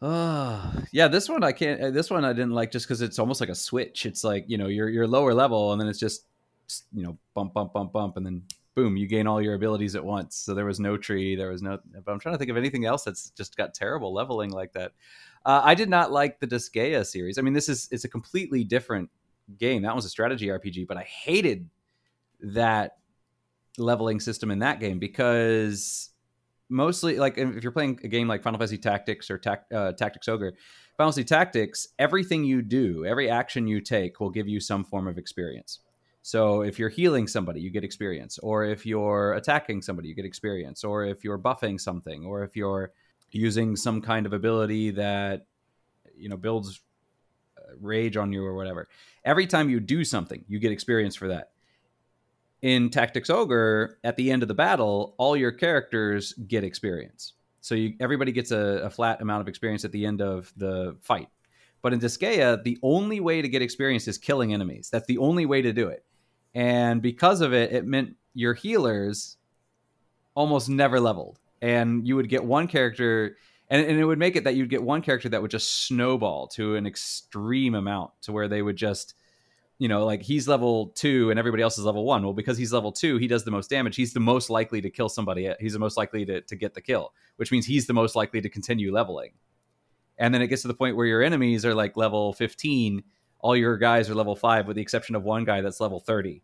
Oh, <sighs> yeah, this one I can't. Uh, this one I didn't like just because it's almost like a switch. It's like you know you're you're lower level and then it's just you know bump bump bump bump and then boom you gain all your abilities at once. So there was no tree. There was no. But I'm trying to think of anything else that's just got terrible leveling like that. Uh, I did not like the Disgaea series. I mean, this is it's a completely different game. That was a strategy RPG, but I hated that leveling system in that game because mostly like if you're playing a game like Final Fantasy Tactics or uh, Tactics Ogre, Final Fantasy Tactics, everything you do, every action you take will give you some form of experience. So if you're healing somebody, you get experience, or if you're attacking somebody, you get experience, or if you're buffing something, or if you're using some kind of ability that you know builds uh, rage on you or whatever. Every time you do something, you get experience for that. In Tactics Ogre, at the end of the battle, all your characters get experience. So you, everybody gets a, a flat amount of experience at the end of the fight. But in Disgaea, the only way to get experience is killing enemies. That's the only way to do it. And because of it, it meant your healers almost never leveled and you would get one character and, and it would make it that you'd get one character that would just snowball to an extreme amount to where they would just you know like he's level two and everybody else is level one. Well because he's level two he does the most damage. He's the most likely to kill somebody. He's the most likely to, to get the kill which means he's the most likely to continue leveling. And then it gets to the point where your enemies are like level 15 all your guys are level 5 with the exception of one guy that's level 30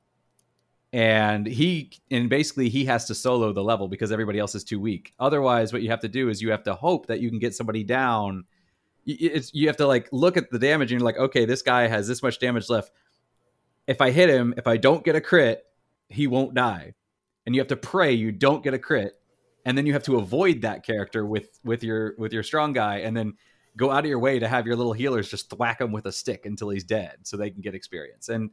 and he and basically he has to solo the level because everybody else is too weak. Otherwise what you have to do is you have to hope that you can get somebody down. It's you have to like look at the damage and you're like okay this guy has this much damage left. If i hit him if i don't get a crit he won't die. And you have to pray you don't get a crit. And then you have to avoid that character with with your with your strong guy and then go out of your way to have your little healers just thwack him with a stick until he's dead so they can get experience. And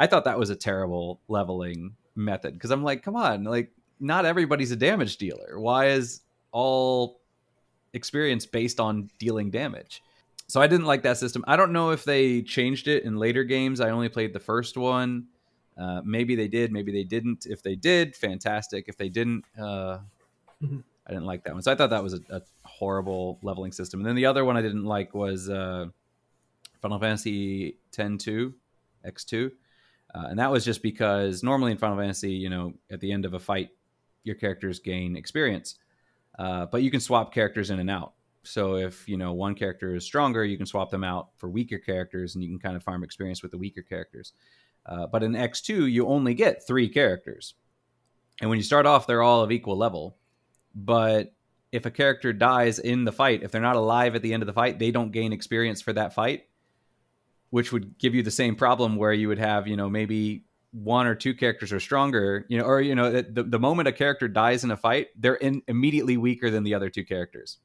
I thought that was a terrible leveling method because I'm like, come on, like not everybody's a damage dealer. Why is all experience based on dealing damage? So I didn't like that system. I don't know if they changed it in later games. I only played the first one. Uh, maybe they did, maybe they didn't. If they did, fantastic. If they didn't, uh, mm-hmm. I didn't like that one. So I thought that was a, a, horrible leveling system. And then the other one I didn't like was uh, Final Fantasy X 2, X2. Uh, and that was just because normally in Final Fantasy, you know, at the end of a fight, your characters gain experience, uh, but you can swap characters in and out. So if you know one character is stronger, you can swap them out for weaker characters, and you can kind of farm experience with the weaker characters. Uh, but in X two, you only get three characters, and when you start off, they're all of equal level. But if a character dies in the fight, if they're not alive at the end of the fight, they don't gain experience for that fight which would give you the same problem where you would have, you know, maybe one or two characters are stronger, you know, or you know, the, the moment a character dies in a fight, they're in, immediately weaker than the other two characters,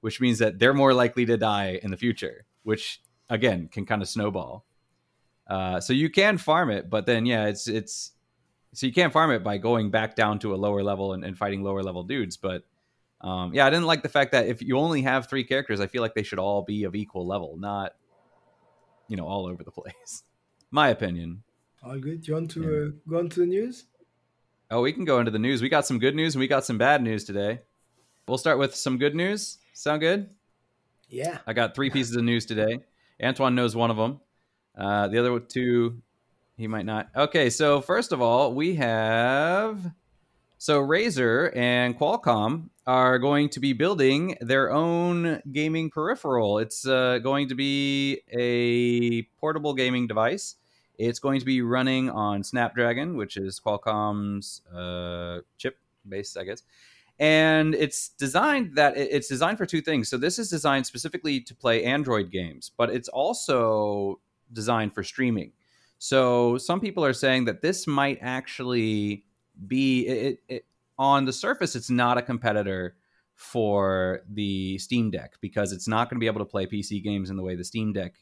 which means that they're more likely to die in the future, which again can kind of snowball. Uh, so you can farm it, but then yeah, it's it's so you can't farm it by going back down to a lower level and, and fighting lower level dudes. But um, yeah, I didn't like the fact that if you only have three characters, I feel like they should all be of equal level, not you know all over the place. <laughs> My opinion. All good. You want to yeah. uh, go on to the news? Oh, we can go into the news. We got some good news and we got some bad news today. We'll start with some good news. Sound good? Yeah. I got three pieces of news today. Antoine knows one of them. Uh, the other two, he might not. Okay, so first of all, we have so Razer and Qualcomm are going to be building their own gaming peripheral. It's uh, going to be a portable gaming device. It's going to be running on Snapdragon, which is Qualcomm's uh, chip based, I guess. And it's designed that it's designed for two things. So this is designed specifically to play Android games, but it's also designed for streaming. So some people are saying that this might actually be it, it, on the surface. It's not a competitor for the Steam Deck because it's not going to be able to play PC games in the way the Steam Deck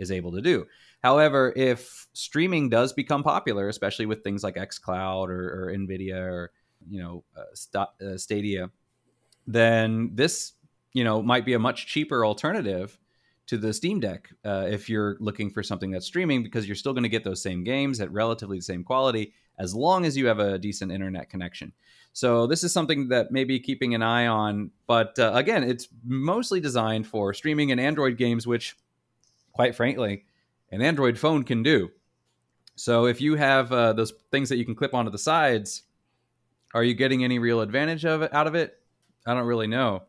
is able to do. However, if streaming does become popular, especially with things like xCloud or, or Nvidia or you know uh, St- uh, Stadia, then this you know might be a much cheaper alternative to the Steam Deck uh, if you're looking for something that's streaming because you're still going to get those same games at relatively the same quality as long as you have a decent internet connection. So this is something that maybe keeping an eye on. But uh, again, it's mostly designed for streaming and Android games, which, quite frankly, an Android phone can do. So if you have uh, those things that you can clip onto the sides, are you getting any real advantage of it out of it? I don't really know.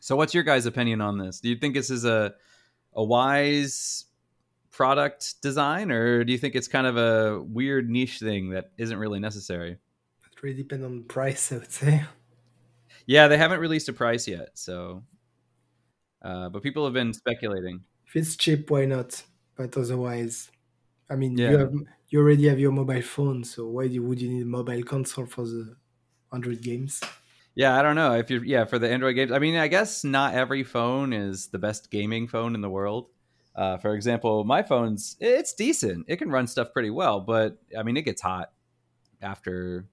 So what's your guys' opinion on this? Do you think this is a a wise product design, or do you think it's kind of a weird niche thing that isn't really necessary? It really depends on the price, I would say. Yeah, they haven't released a price yet, so. Uh, but people have been speculating. If it's cheap, why not? But otherwise, I mean, yeah. you have you already have your mobile phone, so why would you need a mobile console for the Android games? Yeah, I don't know if you're yeah for the Android games. I mean, I guess not every phone is the best gaming phone in the world. Uh, for example, my phone's it's decent. It can run stuff pretty well, but I mean, it gets hot after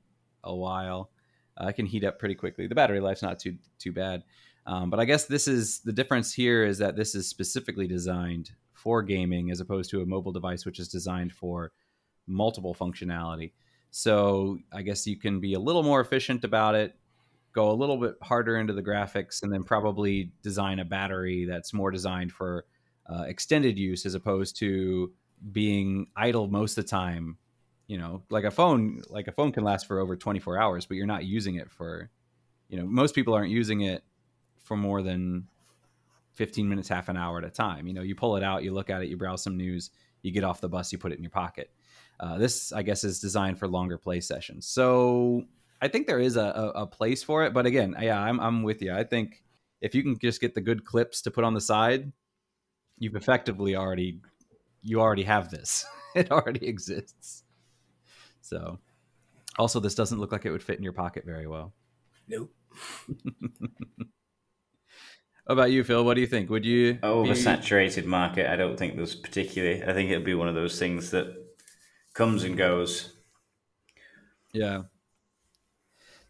a while. Uh, it can heat up pretty quickly. The battery life's not too too bad. Um, but I guess this is the difference here is that this is specifically designed for gaming as opposed to a mobile device which is designed for multiple functionality. So I guess you can be a little more efficient about it, go a little bit harder into the graphics, and then probably design a battery that's more designed for uh, extended use as opposed to being idle most of the time. You know like a phone like a phone can last for over 24 hours but you're not using it for you know most people aren't using it for more than 15 minutes half an hour at a time. You know you pull it out you look at it you browse some news you get off the bus you put it in your pocket. Uh, this i guess is designed for longer play sessions. So i think there is a, a, a place for it but again yeah I'm, I'm with you. I think if you can just get the good clips to put on the side you've effectively already you already have this <laughs> it already exists so, also, this doesn't look like it would fit in your pocket very well. Nope. <laughs> about you, Phil? What do you think? Would you oh, oversaturated be... market? I don't think there's particularly. I think it'd be one of those things that comes and goes. Yeah.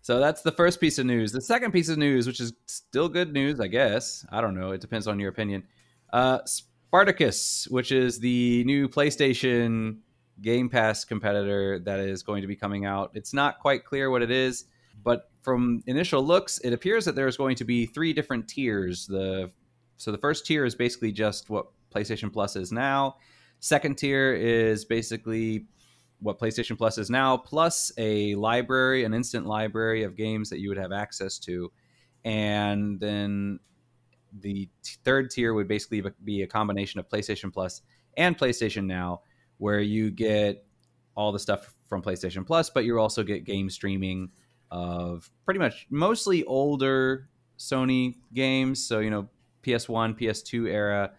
So that's the first piece of news. The second piece of news, which is still good news, I guess. I don't know. It depends on your opinion. Uh, Spartacus, which is the new PlayStation Game Pass competitor that is going to be coming out. It's not quite clear what it is, but from initial looks, it appears that there's going to be three different tiers. The so the first tier is basically just what PlayStation Plus is now. Second tier is basically what PlayStation Plus is now, plus a library, an instant library of games that you would have access to. And then the third tier would basically be a combination of PlayStation Plus and PlayStation Now, where you get all the stuff from PlayStation Plus, but you also get game streaming of pretty much mostly older Sony games. So, you know, PS1, PS2 era.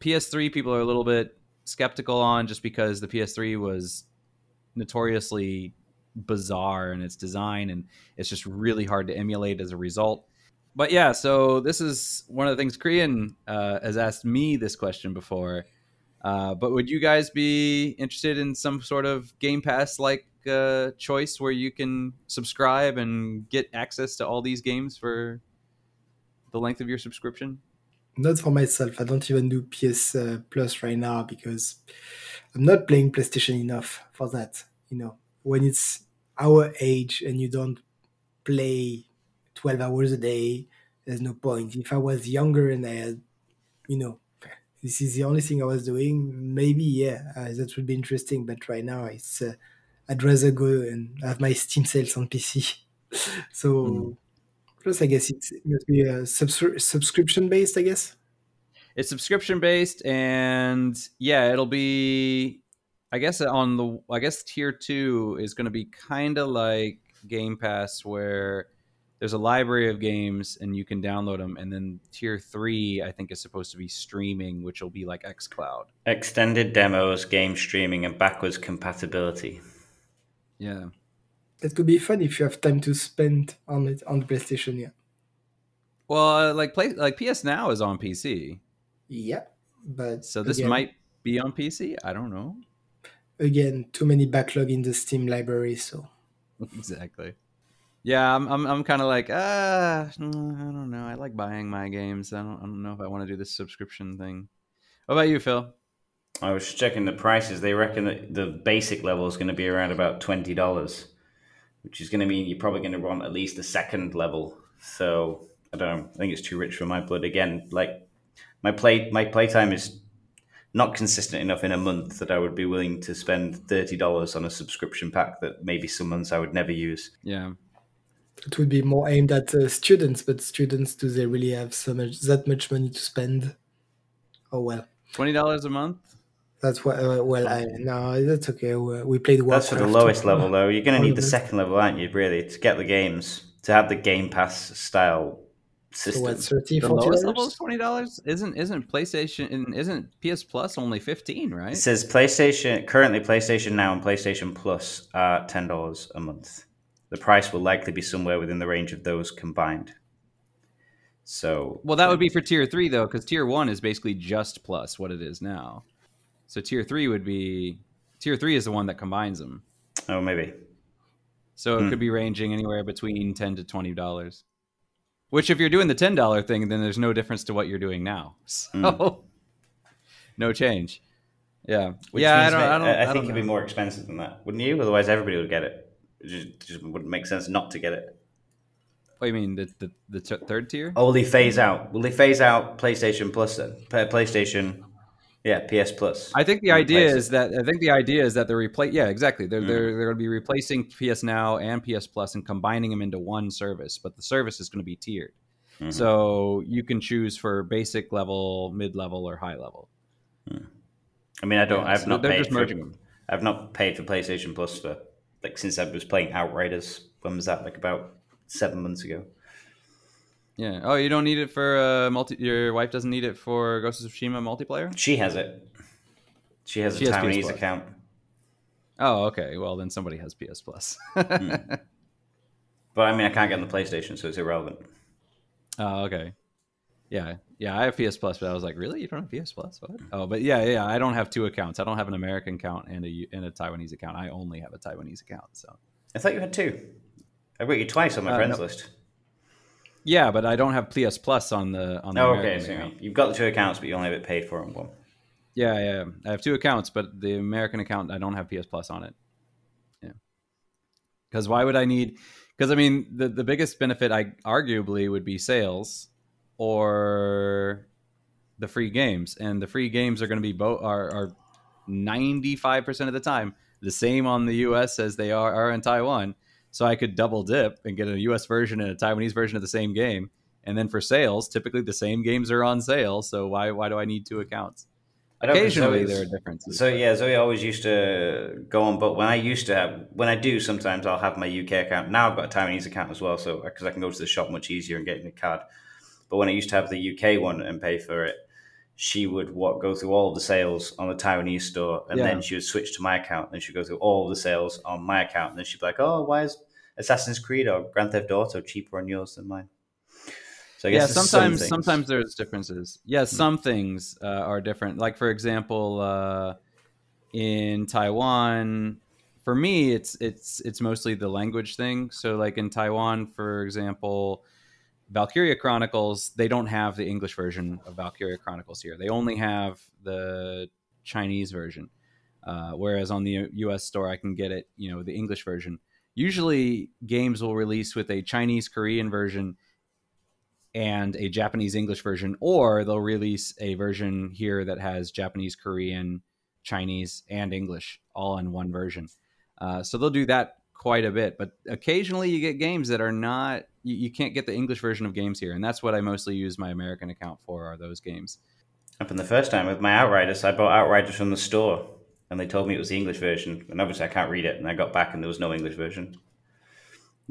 PS3 people are a little bit skeptical on just because the PS3 was notoriously bizarre in its design and it's just really hard to emulate as a result. But yeah, so this is one of the things Korean uh, has asked me this question before uh, but would you guys be interested in some sort of Game Pass like uh, choice where you can subscribe and get access to all these games for the length of your subscription? Not for myself. I don't even do PS uh, Plus right now because I'm not playing PlayStation enough for that. You know, when it's our age and you don't play 12 hours a day, there's no point. If I was younger and I had, you know, this is the only thing I was doing, maybe yeah, uh, that would be interesting. But right now, it's uh, I'd rather go and have my Steam sales on PC. <laughs> so mm. plus, I guess it must be a subs- subscription based. I guess it's subscription based, and yeah, it'll be. I guess on the I guess tier two is going to be kind of like Game Pass, where there's a library of games and you can download them, and then tier three I think is supposed to be streaming, which will be like XCloud, extended demos, game streaming, and backwards compatibility. Yeah, that could be fun if you have time to spend on it on the PlayStation. Yeah. Well, uh, like play like PS Now is on PC. Yeah, but so this again, might be on PC. I don't know. Again, too many backlog in the Steam library, so <laughs> exactly. Yeah, I'm I'm, I'm kind of like ah, I don't know. I like buying my games. I don't I don't know if I want to do this subscription thing. What about you, Phil? I was checking the prices. They reckon that the basic level is going to be around about twenty dollars, which is going to mean you're probably going to want at least a second level. So I don't know. I think it's too rich for my blood. Again, like my play my playtime is not consistent enough in a month that I would be willing to spend thirty dollars on a subscription pack that maybe some months I would never use. Yeah, it would be more aimed at uh, students, but students do they really have so much that much money to spend? Oh well, twenty dollars a month. That's what. Uh, well, I no, that's okay. We played Warcraft. That's for the lowest level, though. You're going to need the second level, aren't you? Really, to get the games to have the Game Pass style system. So what, 30, the lowest level is twenty dollars. Isn't isn't PlayStation? Isn't PS Plus only fifteen? Right. It says PlayStation currently PlayStation Now and PlayStation Plus are ten dollars a month. The price will likely be somewhere within the range of those combined. So well, that would be for tier three though, because tier one is basically just plus what it is now. So tier three would be tier three is the one that combines them. Oh, maybe. So it hmm. could be ranging anywhere between ten to twenty dollars. Which, if you're doing the ten dollar thing, then there's no difference to what you're doing now. <laughs> So, mm. no change. Yeah, Which yeah. I don't. I, don't, I, I think don't it'd be more expensive than that, wouldn't you? Otherwise, everybody would get it. It just, just wouldn't make sense not to get it. What do you mean the the, the t- third tier? Oh, will they phase out? Will they phase out PlayStation Plus then? PlayStation yeah, PS Plus. I think the idea is that I think the idea is that they're replace. Yeah, exactly. They're mm. they're they're going to be replacing PS Now and PS Plus and combining them into one service, but the service is going to be tiered. Mm-hmm. So you can choose for basic level, mid level, or high level. Mm. I mean, I don't. Yeah, I've so not paid for. Them. I've not paid for PlayStation Plus for like since I was playing Outriders. When was that? Like about seven months ago. Yeah. Oh, you don't need it for uh, multi. Your wife doesn't need it for Ghost of Tsushima multiplayer. She has it. She has she a has Taiwanese account. Oh, okay. Well, then somebody has PS Plus. mm. <laughs> But I mean, I can't get on the PlayStation, so it's irrelevant. Oh, okay. Yeah, yeah. I have PS Plus, but I was like, really? You don't have PS Plus? What? Oh, but yeah, yeah. I don't have two accounts. I don't have an American account and a and a Taiwanese account. I only have a Taiwanese account. So I thought you had two. I got you twice on my uh, friends no. list. Yeah, but I don't have PS Plus on the on the. Oh, okay. So you've got the two accounts, but you only have it paid for on one. Yeah, yeah. I have two accounts, but the American account I don't have PS Plus on it. Yeah. Because why would I need? Because I mean, the the biggest benefit I arguably would be sales, or the free games, and the free games are going to be both are five percent of the time the same on the U.S. as they are are in Taiwan so I could double dip and get a US version and a Taiwanese version of the same game. And then for sales, typically the same games are on sale. So why why do I need two accounts? Occasionally there are differences. So yeah, Zoe always used to go on, but when I used to have, when I do, sometimes I'll have my UK account. Now I've got a Taiwanese account as well, so because I can go to the shop much easier and get in the card. But when I used to have the UK one and pay for it, she would what go through all the sales on the Taiwanese store, and yeah. then she would switch to my account. And she'd go through all the sales on my account, and then she'd be like, "Oh, why is Assassin's Creed or Grand Theft Auto cheaper on yours than mine?" So I guess yeah, sometimes some sometimes there's differences. Yeah, hmm. some things uh, are different. Like for example, uh, in Taiwan, for me, it's it's it's mostly the language thing. So like in Taiwan, for example Valkyria Chronicles, they don't have the English version of Valkyria Chronicles here. They only have the Chinese version. Uh, whereas on the U.S. store, I can get it, you know, the English version. Usually, games will release with a Chinese Korean version and a Japanese English version, or they'll release a version here that has Japanese, Korean, Chinese, and English all in one version. Uh, so they'll do that quite a bit. But occasionally, you get games that are not you, you can't get the English version of games here, and that's what I mostly use my American account for are those games. Happened the first time with my Outriders. I bought Outriders from the store, and they told me it was the English version, and obviously I can't read it. And I got back and there was no English version.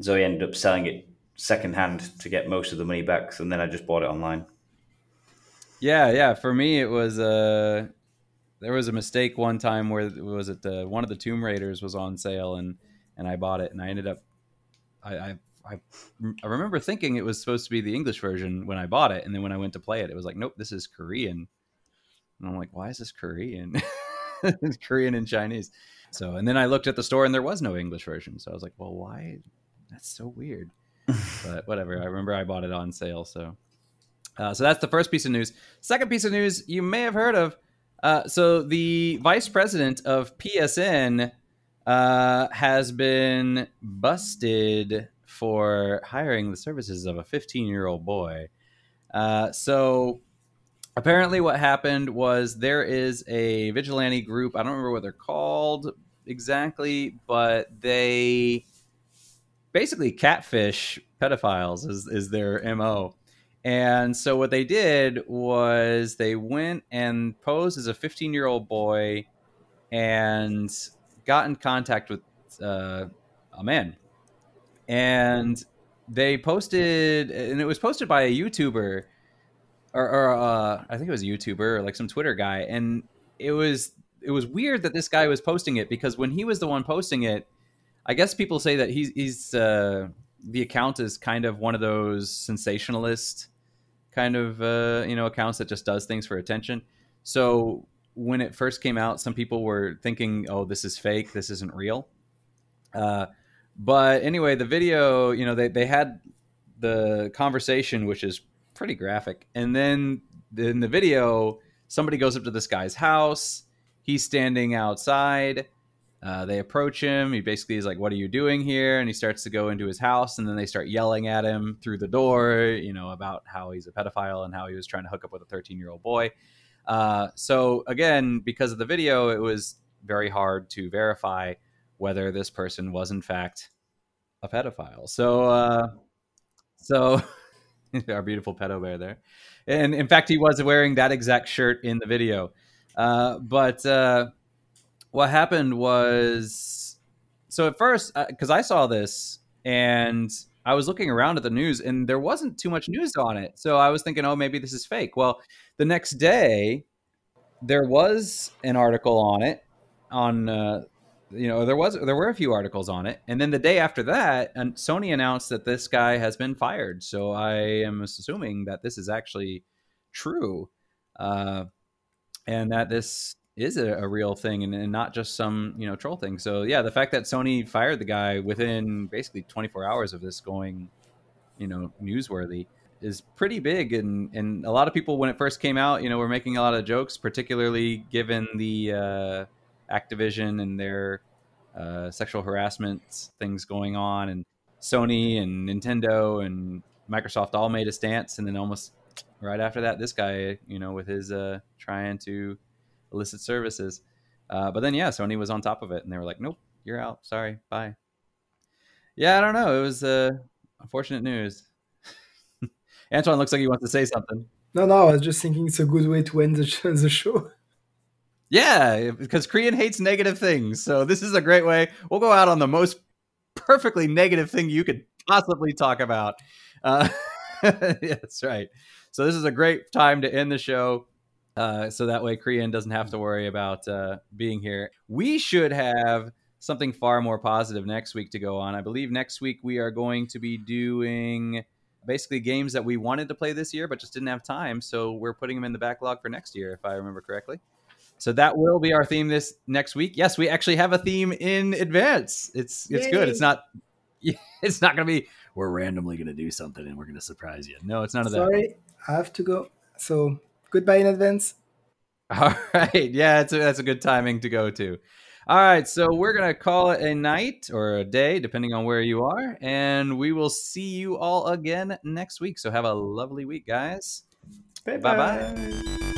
Zoe ended up selling it secondhand to get most of the money back, and then I just bought it online. Yeah, yeah. For me, it was uh, there was a mistake one time where was it the one of the Tomb Raiders was on sale and and I bought it and I ended up I, I I, I remember thinking it was supposed to be the English version when I bought it, and then when I went to play it, it was like, nope, this is Korean. And I'm like, why is this Korean? <laughs> it's Korean and Chinese. So, and then I looked at the store and there was no English version. So I was like, well, why? That's so weird. <laughs> but whatever. I remember I bought it on sale. So, uh, so that's the first piece of news. Second piece of news you may have heard of. Uh, so the vice president of PSN uh, has been busted for hiring the services of a 15 year old boy. Uh, so apparently, what happened was there is a vigilante group. I don't remember what they're called exactly, but they basically catfish pedophiles is, is their MO. And so what they did was they went and posed as a 15 year old boy and got in contact with uh, a man and they posted, and it was posted by a YouTuber, or, or uh, I think it was a YouTuber or like some Twitter guy, and it was it was weird that this guy was posting it because when he was the one posting it, I guess people say that he's he's uh, the account is kind of one of those sensationalist kind of uh, you know accounts that just does things for attention. So when it first came out, some people were thinking, "Oh, this is fake. This isn't real." Uh, but anyway, the video, you know, they, they had the conversation, which is pretty graphic. And then in the video, somebody goes up to this guy's house. He's standing outside. Uh, they approach him. He basically is like, "What are you doing here?" And he starts to go into his house, and then they start yelling at him through the door, you know, about how he's a pedophile and how he was trying to hook up with a 13 year old boy. Uh, so again, because of the video, it was very hard to verify whether this person was in fact a pedophile. So, uh, so <laughs> our beautiful pedo bear there, and in fact, he was wearing that exact shirt in the video. Uh, but uh, what happened was, so at first, because uh, I saw this and I was looking around at the news, and there wasn't too much news on it. So I was thinking, oh, maybe this is fake. Well, the next day, there was an article on it on uh, you know there was there were a few articles on it. And then the day after that and sony announced that this guy has been fired. So i am assuming that this is actually true uh, and that this is a, a real thing and, and, not just some you know troll thing. So yeah the fact that sony fired the guy within basically 24 hours of this going you know newsworthy is pretty big and and a lot of people when it first came out you know were making a lot of jokes particularly given the uh Activision and their uh, sexual harassment things going on, and Sony and Nintendo and Microsoft all made a stance, and then almost right after that, this guy, you know, with his uh, trying to illicit services. Uh, but then, yeah, Sony was on top of it, and they were like, "Nope, you're out. Sorry, bye." Yeah, I don't know. It was uh, unfortunate news. Antoine looks like he wants to say something. No, no, I was just thinking it's a good way to end the, the show. Yeah, because Korean hates negative things. So this is a great way. We'll go out on the most perfectly negative thing you could possibly talk about. Uh, <laughs> yeah, that's right. So this is a great time to end the show. Uh, so that way Korean doesn't have to worry about uh, being here. We should have something far more positive next week to go on. I believe next week we are going to be doing basically games that we wanted to play this year but just didn't have time. So we're putting them in the backlog for next year, if I remember correctly. So that will be our theme this next week. Yes, we actually have a theme in advance. It's it's Yay. good. It's not <laughs> it's not going to be we're randomly going to do something and we're going to surprise you. No, it's none of Sorry, that. Sorry, I have to go. So goodbye in advance. <laughs> All right. Yeah, it's a, that's a good timing to go to. All right, so we're going to call it a night or a day, depending on where you are. And we will see you all again next week. So have a lovely week, guys. Bye bye.